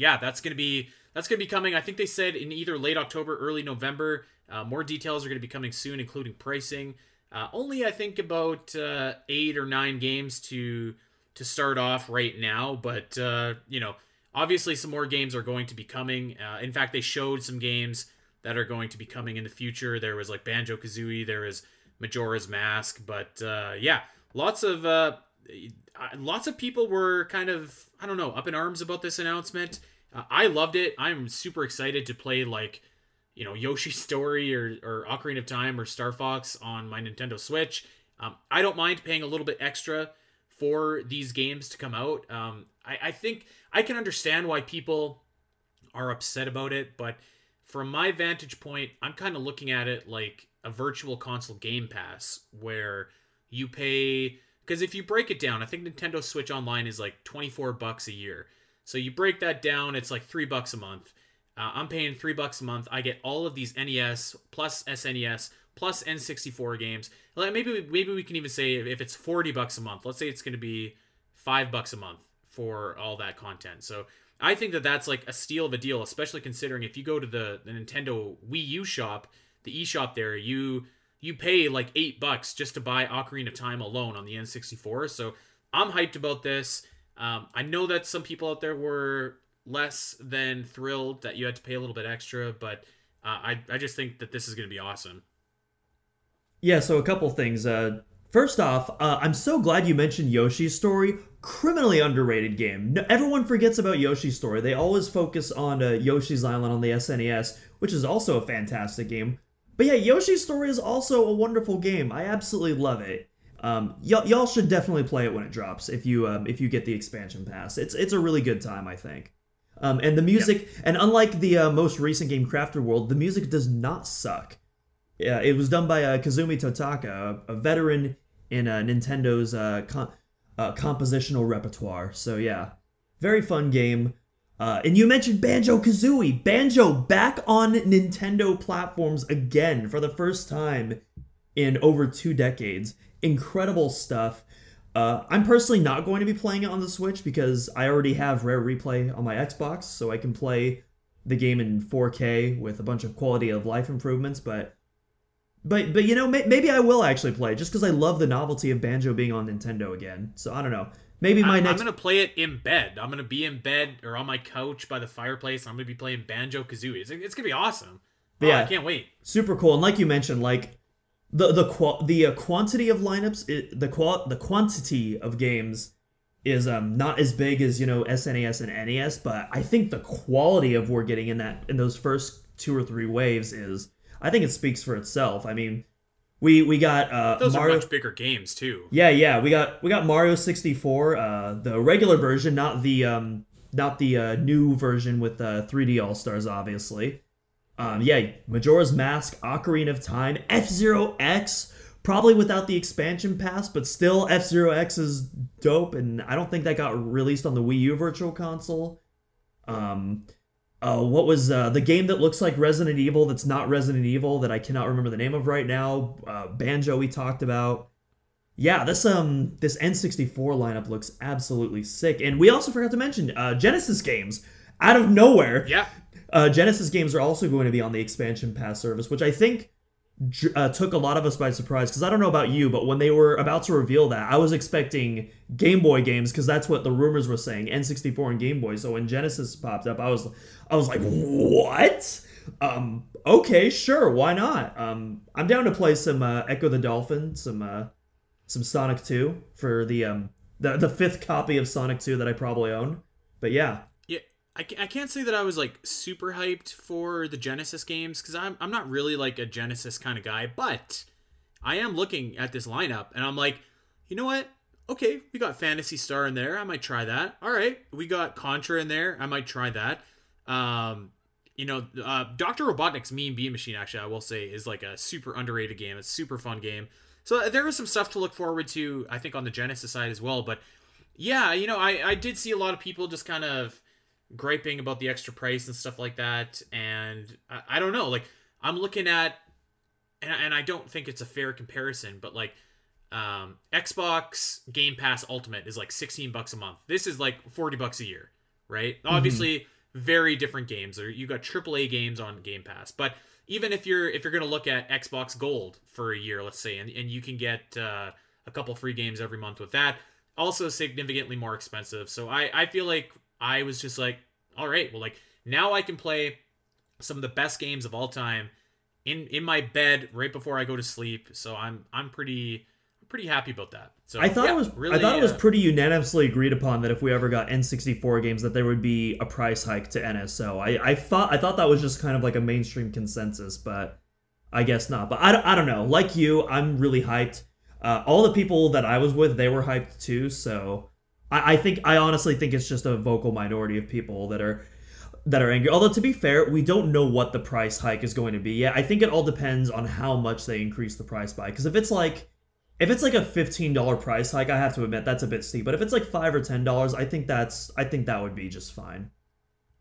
yeah, that's to be that's to be coming. I think they said in either late October, early November. Uh, more details are to be coming soon, including pricing. Uh, only I think about uh, eight or nine games to to start off right now, but uh, you know, obviously some more games are going to be coming. Uh, in fact, they showed some games that are going to be coming in the future. There was like Banjo Kazooie, there was Majora's Mask, but uh, yeah, lots of uh, lots of people were kind of I don't know up in arms about this announcement. Uh, I loved it. I'm super excited to play like you know Yoshi's Story or or Ocarina of Time or Star Fox on my Nintendo Switch. Um, I don't mind paying a little bit extra for these games to come out. Um, I, I think I can understand why people are upset about it, but from my vantage point, I'm kind of looking at it like a virtual console game pass where you pay because if you break it down, I think Nintendo Switch Online is like 24 bucks a year. So you break that down, it's like 3 bucks a month. Uh, I'm paying 3 bucks a month. I get all of these NES plus SNES plus N64 games. Like maybe maybe we can even say if it's 40 bucks a month. Let's say it's going to be 5 bucks a month for all that content. So I think that that's like a steal of a deal, especially considering if you go to the, the Nintendo Wii U shop, the eShop there, you you pay like eight bucks just to buy Ocarina of Time alone on the N64. So I'm hyped about this. Um, I know that some people out there were less than thrilled that you had to pay a little bit extra, but uh, I I just think that this is going to be awesome. Yeah. So a couple things. Uh, first off, uh, I'm so glad you mentioned Yoshi's Story. Criminally underrated game. No, everyone forgets about Yoshi's Story. They always focus on uh, Yoshi's Island on the SNES, which is also a fantastic game. But yeah, Yoshi's Story is also a wonderful game. I absolutely love it. Um, y- y'all should definitely play it when it drops if you um, if you get the expansion pass. It's it's a really good time, I think. Um, and the music, yeah. and unlike the uh, most recent game, Crafted World, the music does not suck. Yeah, it was done by uh, Kazumi Totaka, a, a veteran in uh, Nintendo's uh, con- uh, compositional repertoire. So yeah, very fun game. Uh, and you mentioned Banjo Kazooie. Banjo back on Nintendo platforms again for the first time in over two decades. Incredible stuff. Uh, I'm personally not going to be playing it on the Switch because I already have Rare Replay on my Xbox, so I can play the game in 4K with a bunch of quality of life improvements. But, but, but you know, may- maybe I will actually play just because I love the novelty of Banjo being on Nintendo again. So I don't know. Maybe my I'm, next. I'm gonna play it in bed. I'm gonna be in bed or on my couch by the fireplace. I'm gonna be playing Banjo Kazooie. It's, it's, gonna be awesome. Oh, yeah, I can't wait. Super cool. And like you mentioned, like the the qual the uh, quantity of lineups, it, the qual the quantity of games is um not as big as you know SNES and NES, but I think the quality of what we're getting in that in those first two or three waves is I think it speaks for itself. I mean, we we got uh, those Mario... are much bigger games too. Yeah, yeah, we got we got Mario sixty four, uh, the regular version, not the um not the uh, new version with uh, 3D All Stars, obviously. Um, yeah, Majora's Mask, Ocarina of Time, F Zero X, probably without the expansion pass, but still F Zero X is dope, and I don't think that got released on the Wii U Virtual Console. Um, uh, what was uh, the game that looks like Resident Evil that's not Resident Evil that I cannot remember the name of right now? Uh, Banjo we talked about. Yeah, this um this N64 lineup looks absolutely sick, and we also forgot to mention uh, Genesis games out of nowhere. Yeah, uh, Genesis games are also going to be on the expansion pass service, which I think uh, took a lot of us by surprise because I don't know about you, but when they were about to reveal that, I was expecting Game Boy games because that's what the rumors were saying, N64 and Game Boy. So when Genesis popped up, I was I was like, what? Um, okay, sure, why not? Um, I'm down to play some uh, Ecco the Dolphin, some uh, some Sonic 2 for the um the the fifth copy of Sonic 2 that I probably own. But yeah, I, I can't say that I was like super hyped for the Genesis games because I'm, I'm not really like a Genesis kind of guy, but I am looking at this lineup and I'm like, you know what? Okay, we got Phantasy Star in there. I might try that. All right, we got Contra in there. I might try that. Um, you know, uh, Doctor Robotnik's Mean Bean Machine. Actually, I will say is like a super underrated game. It's a super fun game. So there was some stuff to look forward to. I think on the Genesis side as well. But yeah, you know, I I did see a lot of people just kind of griping about the extra price and stuff like that. And I, I don't know, like I'm looking at, and, and I don't think it's a fair comparison, but like um, Xbox Game Pass Ultimate is like 16 bucks a month. This is like 40 bucks a year, right? Mm-hmm. Obviously, very different games. Or you got AAA games on Game Pass, but even if you're if you're gonna look at Xbox Gold for a year, let's say, and, and you can get uh, a couple free games every month with that, also significantly more expensive. So I I feel like I was just like, all right, well, like now I can play some of the best games of all time in in my bed right before I go to sleep. So I'm I'm pretty pretty happy about that. So I thought yeah, it was really, I thought it was uh, pretty unanimously agreed upon that if we ever got N64 games that there would be a price hike to NSO. I, I thought I thought that was just kind of like a mainstream consensus, but I guess not. But I, don't- I don't know. Like you, I'm really hyped. Uh, all the people that I was with, they were hyped too. So I, I think I honestly think it's just a vocal minority of people that are that are angry. Although to be fair, we don't know what the price hike is going to be yet. I think it all depends on how much they increase the price by. Because if it's like if it's like a fifteen dollar price hike, I have to admit that's a bit steep. But if it's like five or ten dollars, I think that's I think that would be just fine.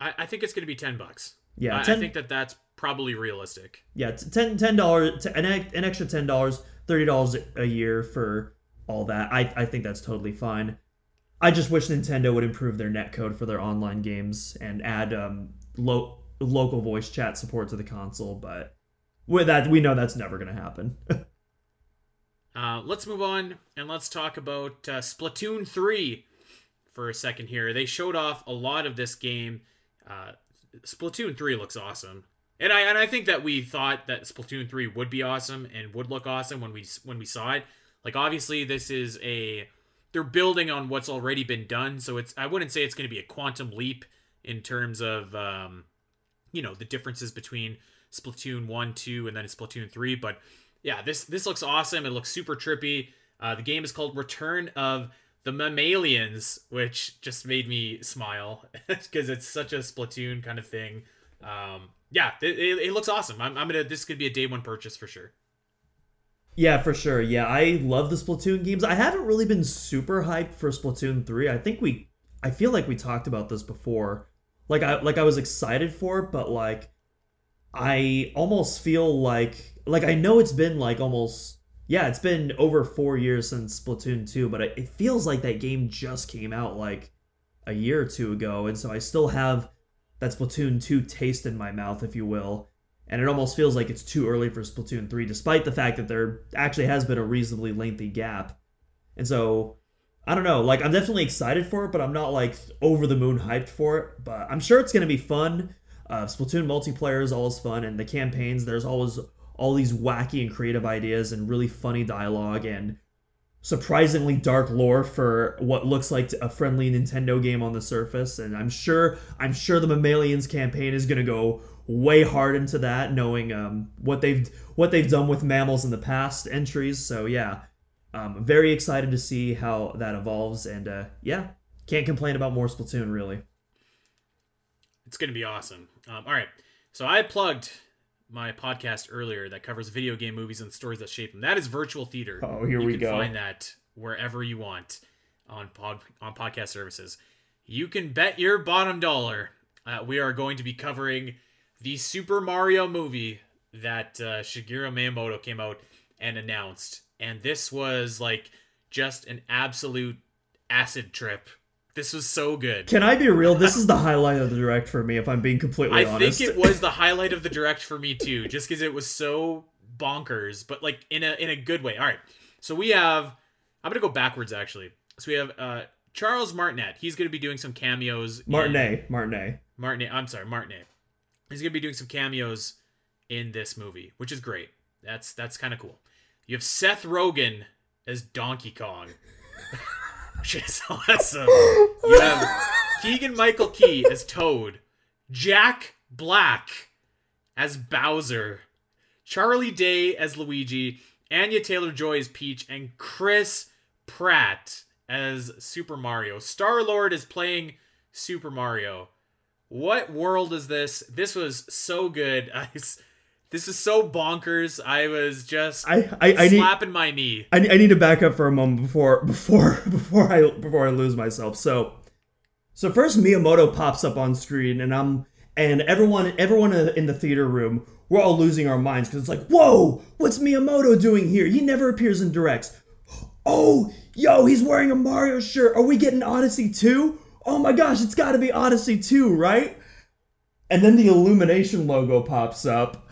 I, I think it's going to be ten bucks. Yeah, I, I think that that's probably realistic. Yeah, ten ten dollars, an, an extra ten dollars, thirty dollars a year for all that. I I think that's totally fine. I just wish Nintendo would improve their netcode for their online games and add um lo- local voice chat support to the console. But with that, we know that's never gonna happen. Uh, let's move on and let's talk about uh, Splatoon 3 for a second here. They showed off a lot of this game. Uh, Splatoon 3 looks awesome. And I and I think that we thought that Splatoon 3 would be awesome and would look awesome when we when we saw it. Like obviously this is a they're building on what's already been done, so it's I wouldn't say it's going to be a quantum leap in terms of um, you know the differences between Splatoon one, two, and then Splatoon three. But yeah, this this looks awesome. It looks super trippy. Uh, the game is called Return of the Mammalians, which just made me smile because it's such a Splatoon kind of thing. Um, yeah, it, it, it looks awesome. I'm, I'm gonna this could be a day one purchase for sure. Yeah, for sure. Yeah, I love the Splatoon games. I haven't really been super hyped for Splatoon 3. I think we I feel like we talked about this before. Like I like I was excited for it, but like I almost feel like like I know it's been like almost yeah, it's been over 4 years since Splatoon 2, but it, it feels like that game just came out like a year or two ago, and so I still have that Splatoon 2 taste in my mouth, if you will and it almost feels like it's too early for Splatoon 3, despite the fact that there actually has been a reasonably lengthy gap. And so, I don't know, like, I'm definitely excited for it, but I'm not, like, over the moon hyped for it. But I'm sure it's going to be fun. Uh, Splatoon multiplayer is always fun, and the campaigns, there's always all these wacky and creative ideas and really funny dialogue and surprisingly dark lore for what looks like a friendly Nintendo game on the surface. And I'm sure I'm sure the Mammalians campaign is to go way hard into that knowing um, what they've what they've done with mammals in the past entries. So yeah um, very excited to see how that evolves. And uh, yeah can't complain about more Splatoon really It's going to be awesome. Um, all right. So I plugged my podcast earlier that covers video game movies and stories that shape them. That is Virtual Theater. Oh, here you we can go. find that wherever you want on pod on podcast services. You can bet your bottom dollar uh, we are going to be covering the Super Mario movie that uh, Shigeru Miyamoto came out and announced, and this was like just an absolute acid trip. This was so good. can I be real this is the highlight of the direct for me if I'm being completely I honest I think it was the highlight of the direct for me too, just because it was so bonkers, but like in a in a good way. All right, so we have. I'm gonna go backwards actually. So we have uh Charles Martinet. He's gonna be doing some cameos. in- Martinet Martinet Martinet. I'm sorry, Martinet. He's gonna be doing some cameos in this movie, which is great. That's that's kind of cool. You have Seth Rogen as Donkey Kong, which is awesome. You have Keegan Michael Key as Toad, Jack Black as Bowser, Charlie Day as Luigi, Anya Taylor Joy as Peach, and Chris Pratt as Super Mario. Star Lord is playing Super Mario. What world is this? This was so good. I, this is so bonkers. I was just I I, I need slapping my knee. I, I need to back up for a moment before before before I before I lose myself. So so first Miyamoto pops up on screen and I'm and everyone everyone in the theater room we're all losing our minds because it's like whoa what's Miyamoto doing here? He never appears in directs. Oh yo he's wearing a Mario shirt. Are we getting Odyssey 2? Oh my gosh it's got to be Odyssey 2 right? And then the Illumination logo pops up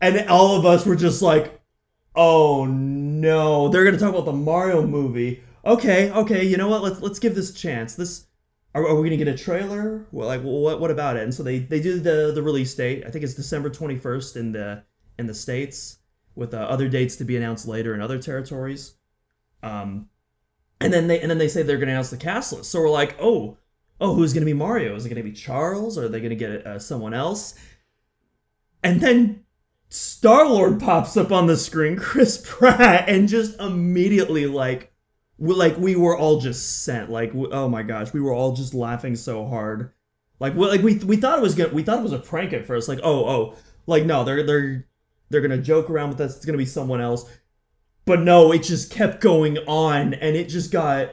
and all of us were just like Oh no, they're gonna talk about the Mario movie. Okay, okay, you know what? Let's let's give this a chance. This are, are we gonna get a trailer? Well, like what what about it? And so they they do the the release date. I think it's December twenty first in the in the states, with uh, other dates to be announced later in other territories. Um, and then they and then they say they're to announce the cast list. So we're like, oh, oh, who's to be Mario? Is it to be Charles? Or are they to get uh, someone else? And then Star Lord pops up on the screen, Chris Pratt, and just immediately like, we, like we were all just sent. Like, oh my gosh, we were all just laughing so hard. Like, we, like we we thought it was good. We thought it was a prank at first. Like, oh oh, like no, they're they're they're gonna joke around with us. It's gonna be someone else. But no, it just kept going on, and it just got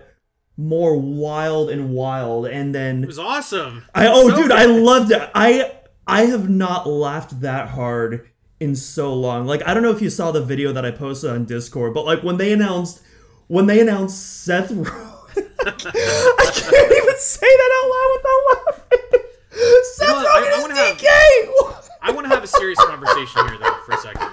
more wild and wild. And then It was awesome. I oh So dude, good. I loved it. I I have not laughed that hard in so long. Like I don't know if you saw the video that I posted on Discord, but like when they announced when they announced Seth Rogen, I can't even say that out loud without laughing. Seth know what? I- I Rogen wanna have- DK. I want to have a serious conversation here, though, for a second.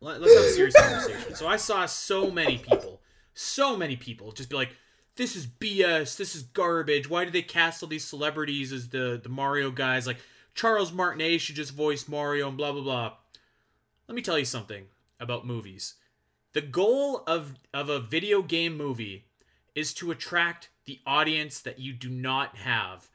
Let- Let's have a serious conversation. So I saw so many people, so many people, just be like, "This is BS. This is garbage. Why do they cast all these celebrities as the the Mario guys? Like Charles Martinet should just voice Mario and blah blah blah." Let me tell you something about movies. The goal of of a video game movie is to attract the audience that you do not have.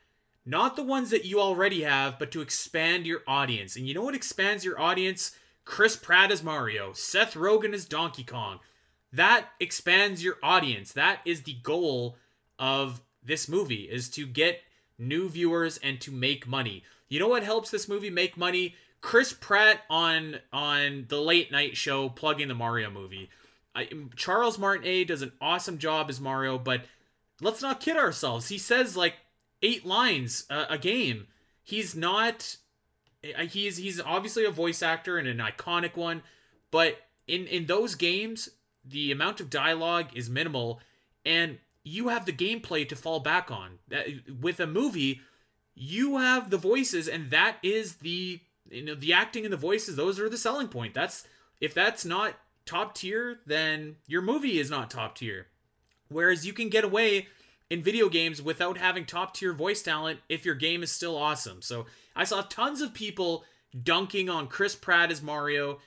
Not the ones that you already have, but to expand your audience. And you know what expands your audience? Chris Pratt as Mario, Seth Rogen as Donkey Kong. That expands your audience. That is the goal of this movie is to get new viewers and to make money. You know what helps this movie make money? Chris Pratt on on the late night show plugging the Mario movie. I, Charles Martinet does an awesome job as Mario, but let's not kid ourselves. He says like eight lines a, a game. He's not. uh, He's he's obviously a voice actor and an iconic one, but in in those games, the amount of dialogue is minimal, and you have the gameplay to fall back on. With a movie, you have the voices, and that is the you know the acting and the voices. Those are the selling point. That's if that's not top tier, then your movie is not top tier. Whereas you can get away in video games without having top tier voice talent if your game is still awesome. So I saw tons of people dunking on Chris Pratt as Mario,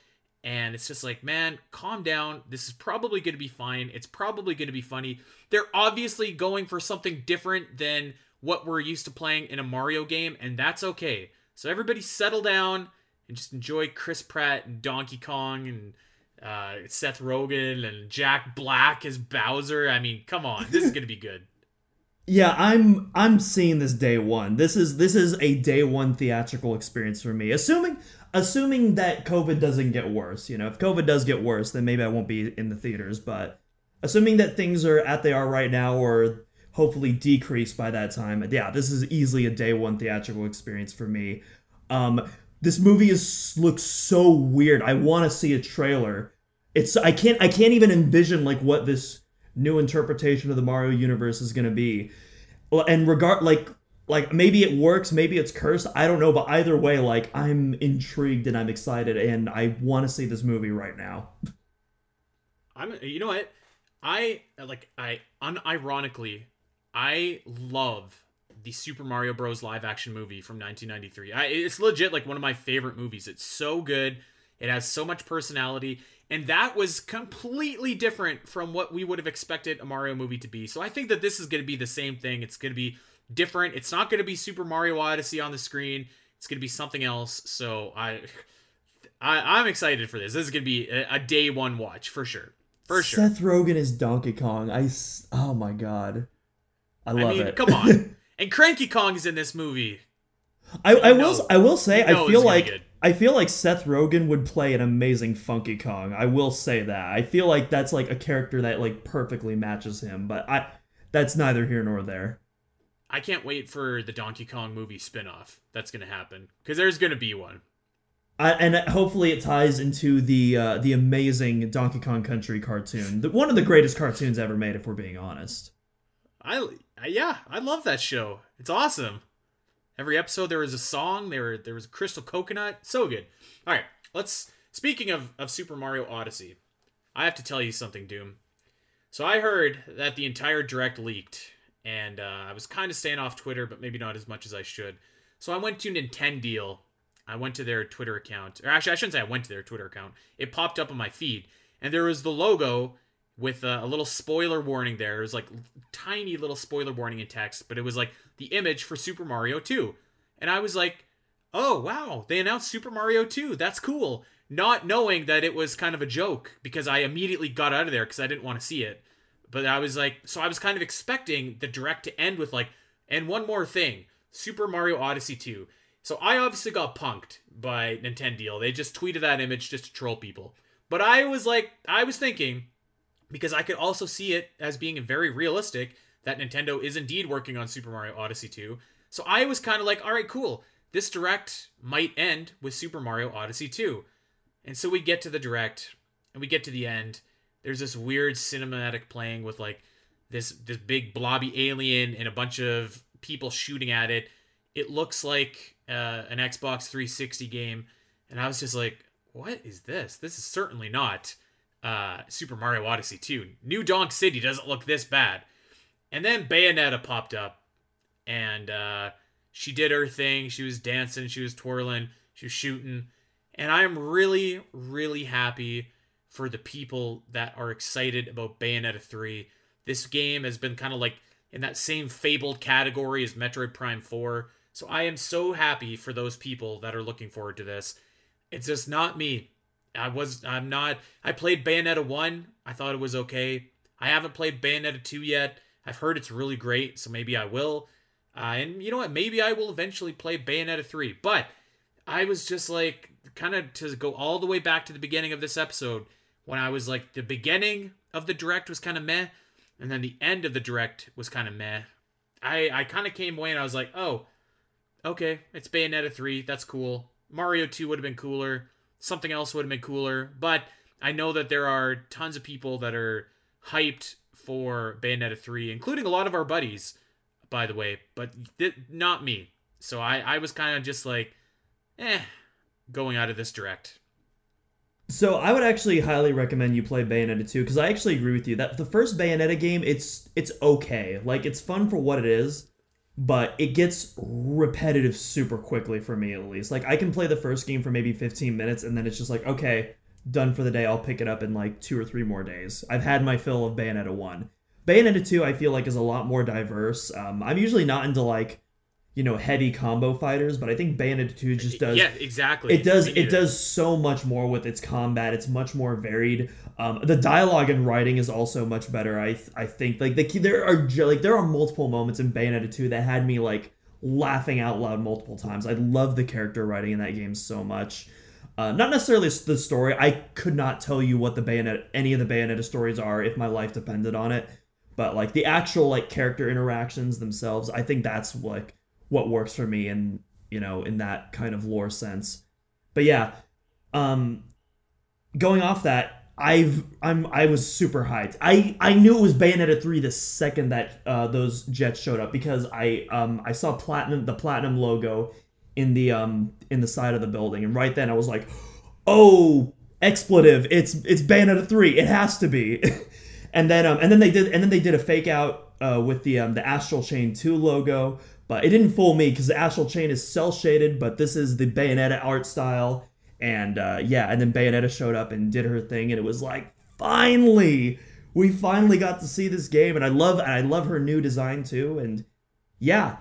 and it's just like, man, calm down. This is probably going to be fine. It's probably going to be funny. They're obviously going for something different than what we're used to playing in a Mario game, and that's okay. So everybody settle down and just enjoy Chris Pratt and Donkey Kong and uh, Seth Rogen and Jack Black as Bowser. I mean, come on, this is gonna be good. Yeah, I'm I'm seeing this day one. This is this is a day one theatrical experience for me. Assuming assuming that COVID doesn't get worse. You know, if COVID does get worse, then maybe I won't be in the theaters. But assuming that things are at they are right now, or hopefully decrease by that time, yeah, this is easily a day one theatrical experience for me. Um, this movie is looks so weird. I want to see a trailer. It's I can't I can't even envision like what this new interpretation of the Mario universe is going to be. And regard like like maybe it works, maybe it's cursed. I don't know, but either way, like I'm intrigued and I'm excited, and I want to see this movie right now. I'm, you know what? I like I unironically, I love the Super Mario Bros. live action movie from 1993. I, it's legit like one of my favorite movies. It's so good. It has so much personality, and that was completely different from what we would have expected a Mario movie to be. So I think that this is going to be the same thing. It's going to be different. It's not going to be Super Mario Odyssey on the screen. It's going to be something else. So I, I I'm excited for this. This is going to be a, a day one watch for sure. For sure. Seth Rogen is Donkey Kong. I oh my god, I I love mean, it. come on. And Cranky Kong is in this movie. I, I will I will say I feel like. I feel like Seth Rogen would play an amazing Funky Kong. I will say that. I feel like that's like a character that like perfectly matches him, but I that's neither here nor there. I can't wait for the Donkey Kong movie spin-off. That's going to happen because there's going to be one. I, and hopefully it ties into the uh, the amazing Donkey Kong Country cartoon, the, one of the greatest cartoons ever made, if we're being honest. I, I yeah, I love that show. It's awesome. Every episode there was a song. There there was a crystal coconut. So good. All right, let's. Speaking of of Super Mario Odyssey, I have to tell you something, Doom. So I heard that the entire direct leaked, and uh, I was kind of staying off Twitter, but maybe not as much as I should. So I went to Nintendo. Deal. I went to their Twitter account, or actually, I shouldn't say I went to their Twitter account. It popped up on my feed, and there was the logo with a, a little spoiler warning there. It was like tiny little spoiler warning in text, but it was like the image for Super Mario 2. And I was like, oh, wow, they announced Super Mario 2. That's cool. Not knowing that it was kind of a joke because I immediately got out of there because I didn't want to see it. But I was like, so I was kind of expecting the direct to end with like, and one more thing Super Mario Odyssey 2. So I obviously got punked by Nintendo. They just tweeted that image just to troll people. But I was like, I was thinking, because I could also see it as being very realistic that Nintendo is indeed working on Super Mario Odyssey 2. So I was kind of like, all right, cool. This direct might end with Super Mario Odyssey 2. And so we get to the direct and we get to the end. There's this weird cinematic playing with like this this big blobby alien and a bunch of people shooting at it. It looks like uh, an Xbox 360 game, and I was just like, "What is this? This is certainly not uh, Super Mario Odyssey 2. New Donk City doesn't look this bad." And then Bayonetta popped up, and uh, she did her thing. She was dancing, she was twirling, she was shooting, and I am really, really happy for the people that are excited about Bayonetta 3. This game has been kind of like in that same fabled category as Metroid Prime 4. So I am so happy for those people that are looking forward to this. It's just not me. I was I'm not I played Bayonetta 1. I thought it was okay. I haven't played Bayonetta 2 yet. I've heard it's really great, so maybe I will. Uh, and you know what? Maybe I will eventually play Bayonetta 3. But I was just like kind of to go all the way back to the beginning of this episode when I was like the beginning of the direct was kind of meh and then the end of the direct was kind of meh. I I kind of came away and I was like, "Oh, okay, it's Bayonetta 3. That's cool. Mario 2 would have been cooler. Something else would have been cooler." But I know that there are tons of people that are hyped for Bayonetta 3, including a lot of our buddies, by the way, but th- not me. So I I was kind of just like, "Eh, going out of this direct." So I would actually highly recommend you play Bayonetta 2 because I actually agree with you that the first Bayonetta game it's it's okay. Like it's fun for what it is, but it gets repetitive super quickly for me at least. Like I can play the first game for maybe 15 minutes and then it's just like okay, done for the day. I'll pick it up in like 2 or 3 more days. I've had my fill of Bayonetta 1. Bayonetta 2 I feel like is a lot more diverse. Um, I'm usually not into like you know heavy combo fighters but i think bayonetta 2 just does yeah exactly. it does it does so much more with its combat. It's much more varied. Um, the dialogue and writing is also much better i i think. Like the there are like there are multiple moments in bayonetta 2 that had me like laughing out loud multiple times. I love the character writing in that game so much. Uh, not necessarily the story. I could not tell you what the bayonetta any of the bayonetta stories are if my life depended on it. But like the actual like character interactions themselves i think that's like what works for me and you know in that kind of lore sense. But yeah um going off that i've i'm i was super hyped. I i knew it was bayonetta 3 the second that uh those jets showed up because i um i saw platinum the platinum logo in the um in the side of the building. And right then i was like oh expletive. It's it's bayonetta 3 it has to be. And then um and then they did and then they did a fake out uh with the um the astral chain 2 logo but it didn't fool me because the astral chain is cel shaded, but this is the Bayonetta art style. And uh, yeah, and then Bayonetta showed up and did her thing, and it was like, finally, we finally got to see this game, and I love, and I love her new design too. And yeah,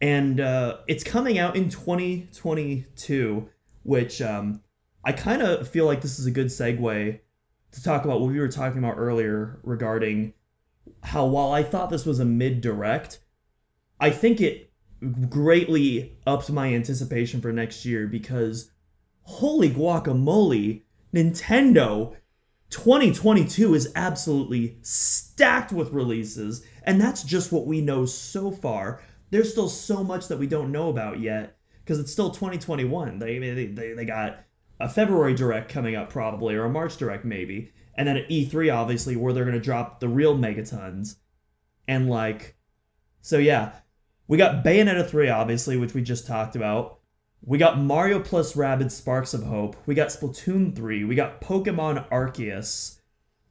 and uh, it's coming out in 2022, which um, I kind of feel like this is a good segue to talk about what we were talking about earlier regarding how while I thought this was a mid direct, I think it greatly upped my anticipation for next year because holy guacamole, Nintendo 2022 is absolutely stacked with releases, and that's just what we know so far. There's still so much that we don't know about yet because it's still 2021. They, they, they got a February direct coming up probably, or a March direct maybe, and then at E3 obviously where they're gonna drop the real megatons, and like, so yeah, we got Bayonetta 3, obviously, which we just talked about. We got Mario plus Rabbids Sparks of Hope. We got Splatoon 3. We got Pokemon Arceus.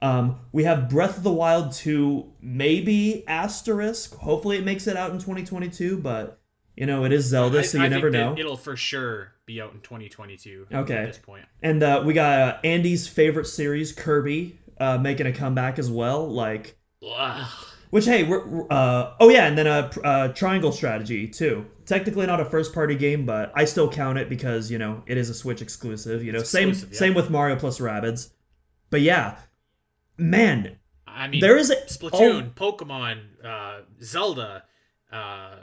Um, we have Breath of the Wild 2, maybe asterisk. Hopefully it makes it out in 2022, but you know, it is Zelda, I, so you I never think know. It'll for sure be out in 2022. Okay. At this point. And uh, we got uh, Andy's favorite series, Kirby, uh, making a comeback as well. Like, Ugh. Which hey, we're, uh, oh yeah, and then a uh, triangle strategy too. Technically not a first party game, but I still count it because you know it is a Switch exclusive. You know, It's same exclusive, yeah. same with Mario plus Rabbids. But yeah, man, I mean, there is a Splatoon, Pokemon, uh, Zelda, uh,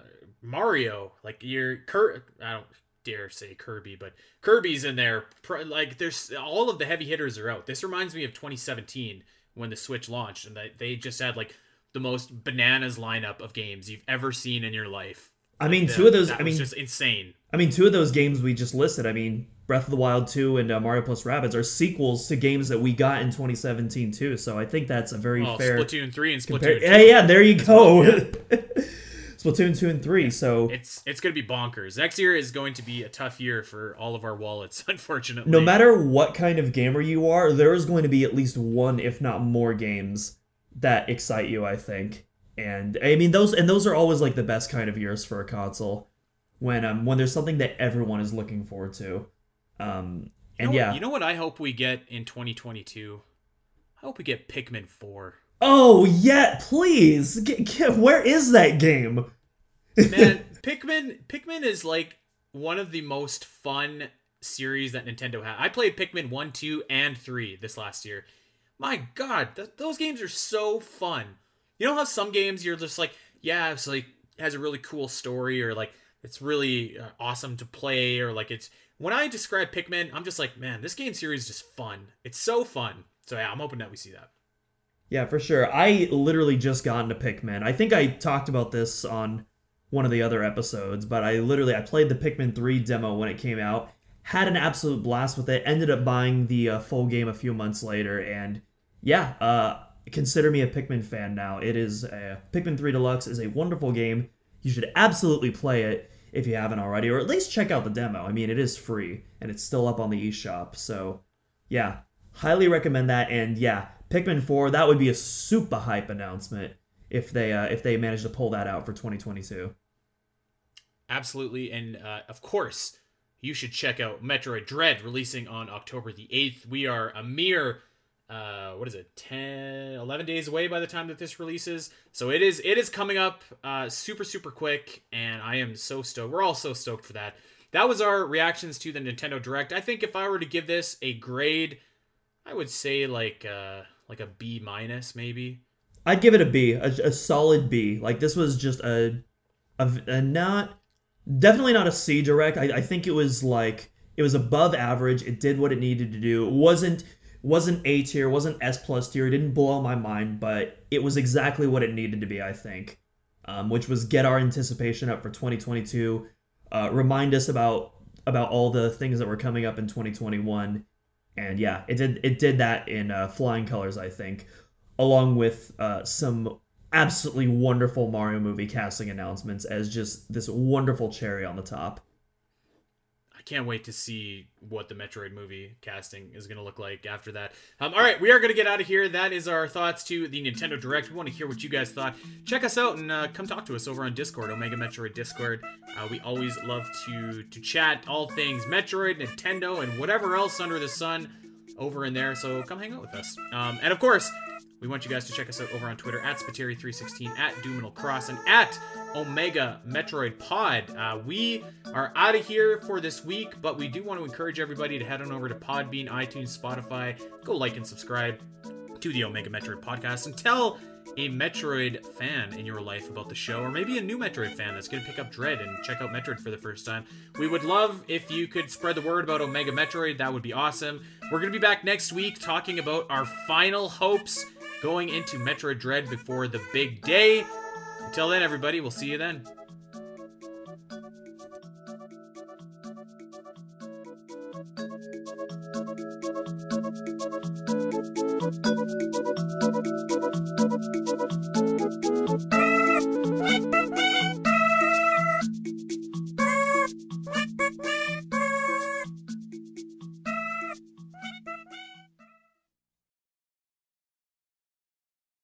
Mario. Like you're Cur- I don't dare say Kirby, but Kirby's in there. Pr- Like there's all of the heavy hitters are out. This reminds me of 2017 when the Switch launched, and they they just had like the most bananas lineup of games you've ever seen in your life. I mean, two of those. I mean, just insane. I mean, two of those games we just listed. I mean, Breath of the Wild 2 and uh, Mario plus Rabbids are sequels to games that we got in 2017 too. So I think that's a very Well, fair. Splatoon three and Splatoon. 2. yeah, yeah, there you go. well, Splatoon 2 and 3. So It's it's gonna be bonkers. Next year is going to be a tough year for all of our wallets, unfortunately. no matter what kind of gamer you are, there is going to be at least one, if not more, games that excite you. I think, and I mean those, and those are always like the best kind of years for a console when um when there's something that everyone is looking forward to. Um, You and know yeah, what, you know what I hope we get in 2022? I hope we get Pikmin 4. Oh yeah, please. Get, get, where is that game? Man, Pikmin Pikmin is like one of the most fun series that Nintendo had. I played Pikmin 1, 2, and 3 this last year. My god, th- those games are so fun. You know how some games you're just like, yeah, it's like has a really cool story or like it's really uh, awesome to play or like it's when I describe Pikmin, I'm just like, man, this game series is just fun. It's so fun. So yeah, I'm hoping that we see that. Yeah, for sure. I literally just got into Pikmin. I think I talked about this on one of the other episodes, but I literally I played the Pikmin 3 demo when it came out, had an absolute blast with it, ended up buying the uh, full game a few months later and yeah, uh consider me a Pikmin fan now. It is a Pikmin 3 Deluxe is a wonderful game. You should absolutely play it if you haven't already or at least check out the demo. I mean, it is free and it's still up on the eShop. So, yeah, highly recommend that and yeah, Pikmin 4, that would be a super hype announcement if they uh, if they manage to pull that out for 2022. Absolutely. And uh, of course, you should check out Metroid Dread releasing on October the 8th. We are a mere uh what is it 10 11 days away by the time that this releases. So it is it is coming up uh super super quick and i am so stoked. We're all so stoked for that. That was our reactions to the nintendo direct. I think if i were to give this a grade i would say like uh like a b minus maybe. I'd give it a B, a, a solid B. Like this was just a, a, a not definitely not a C direct. I, I think it was like it was above average. It did what it needed to do. It wasn't wasn't A tier, wasn't S plus tier. It didn't blow my mind, but it was exactly what it needed to be. I think, um, which was get our anticipation up for 2022. Uh, remind us about about all the things that were coming up in 2021, and yeah, it did it did that in uh, flying colors. I think along with uh, some absolutely wonderful Mario movie casting announcements as just this wonderful cherry on the top. I can't wait to see what the Metroid movie casting is going to look like after that. Um, all right, we are going to get out of here. That is our thoughts to the Nintendo Direct. We want to hear what you guys thought. Check us out and uh, come talk to us over on Discord, Omega Metroid Discord. Uh, we always love to to chat all things Metroid, Nintendo, and whatever else under the sun over in there. So come hang out with us. Um, and of course, we want you guys to check us out over on Twitter at Spateri316, at Doominal Cross, and at Omega Metroid Pod. Uh, we are out of here for this week, but we do want to encourage everybody to head on over to Podbean, iTunes, Spotify, go like and subscribe to the Omega Metroid Podcast, and tell a Metroid fan in your life about the show, or maybe a new Metroid fan that's going to pick up Dread and check out Metroid for the first time. We would love if you could spread the word about Omega Metroid. That would be awesome. We're going to be back next week talking about our final hopes going into Metroid Dread before the big day. Until then, everybody, we'll see you then.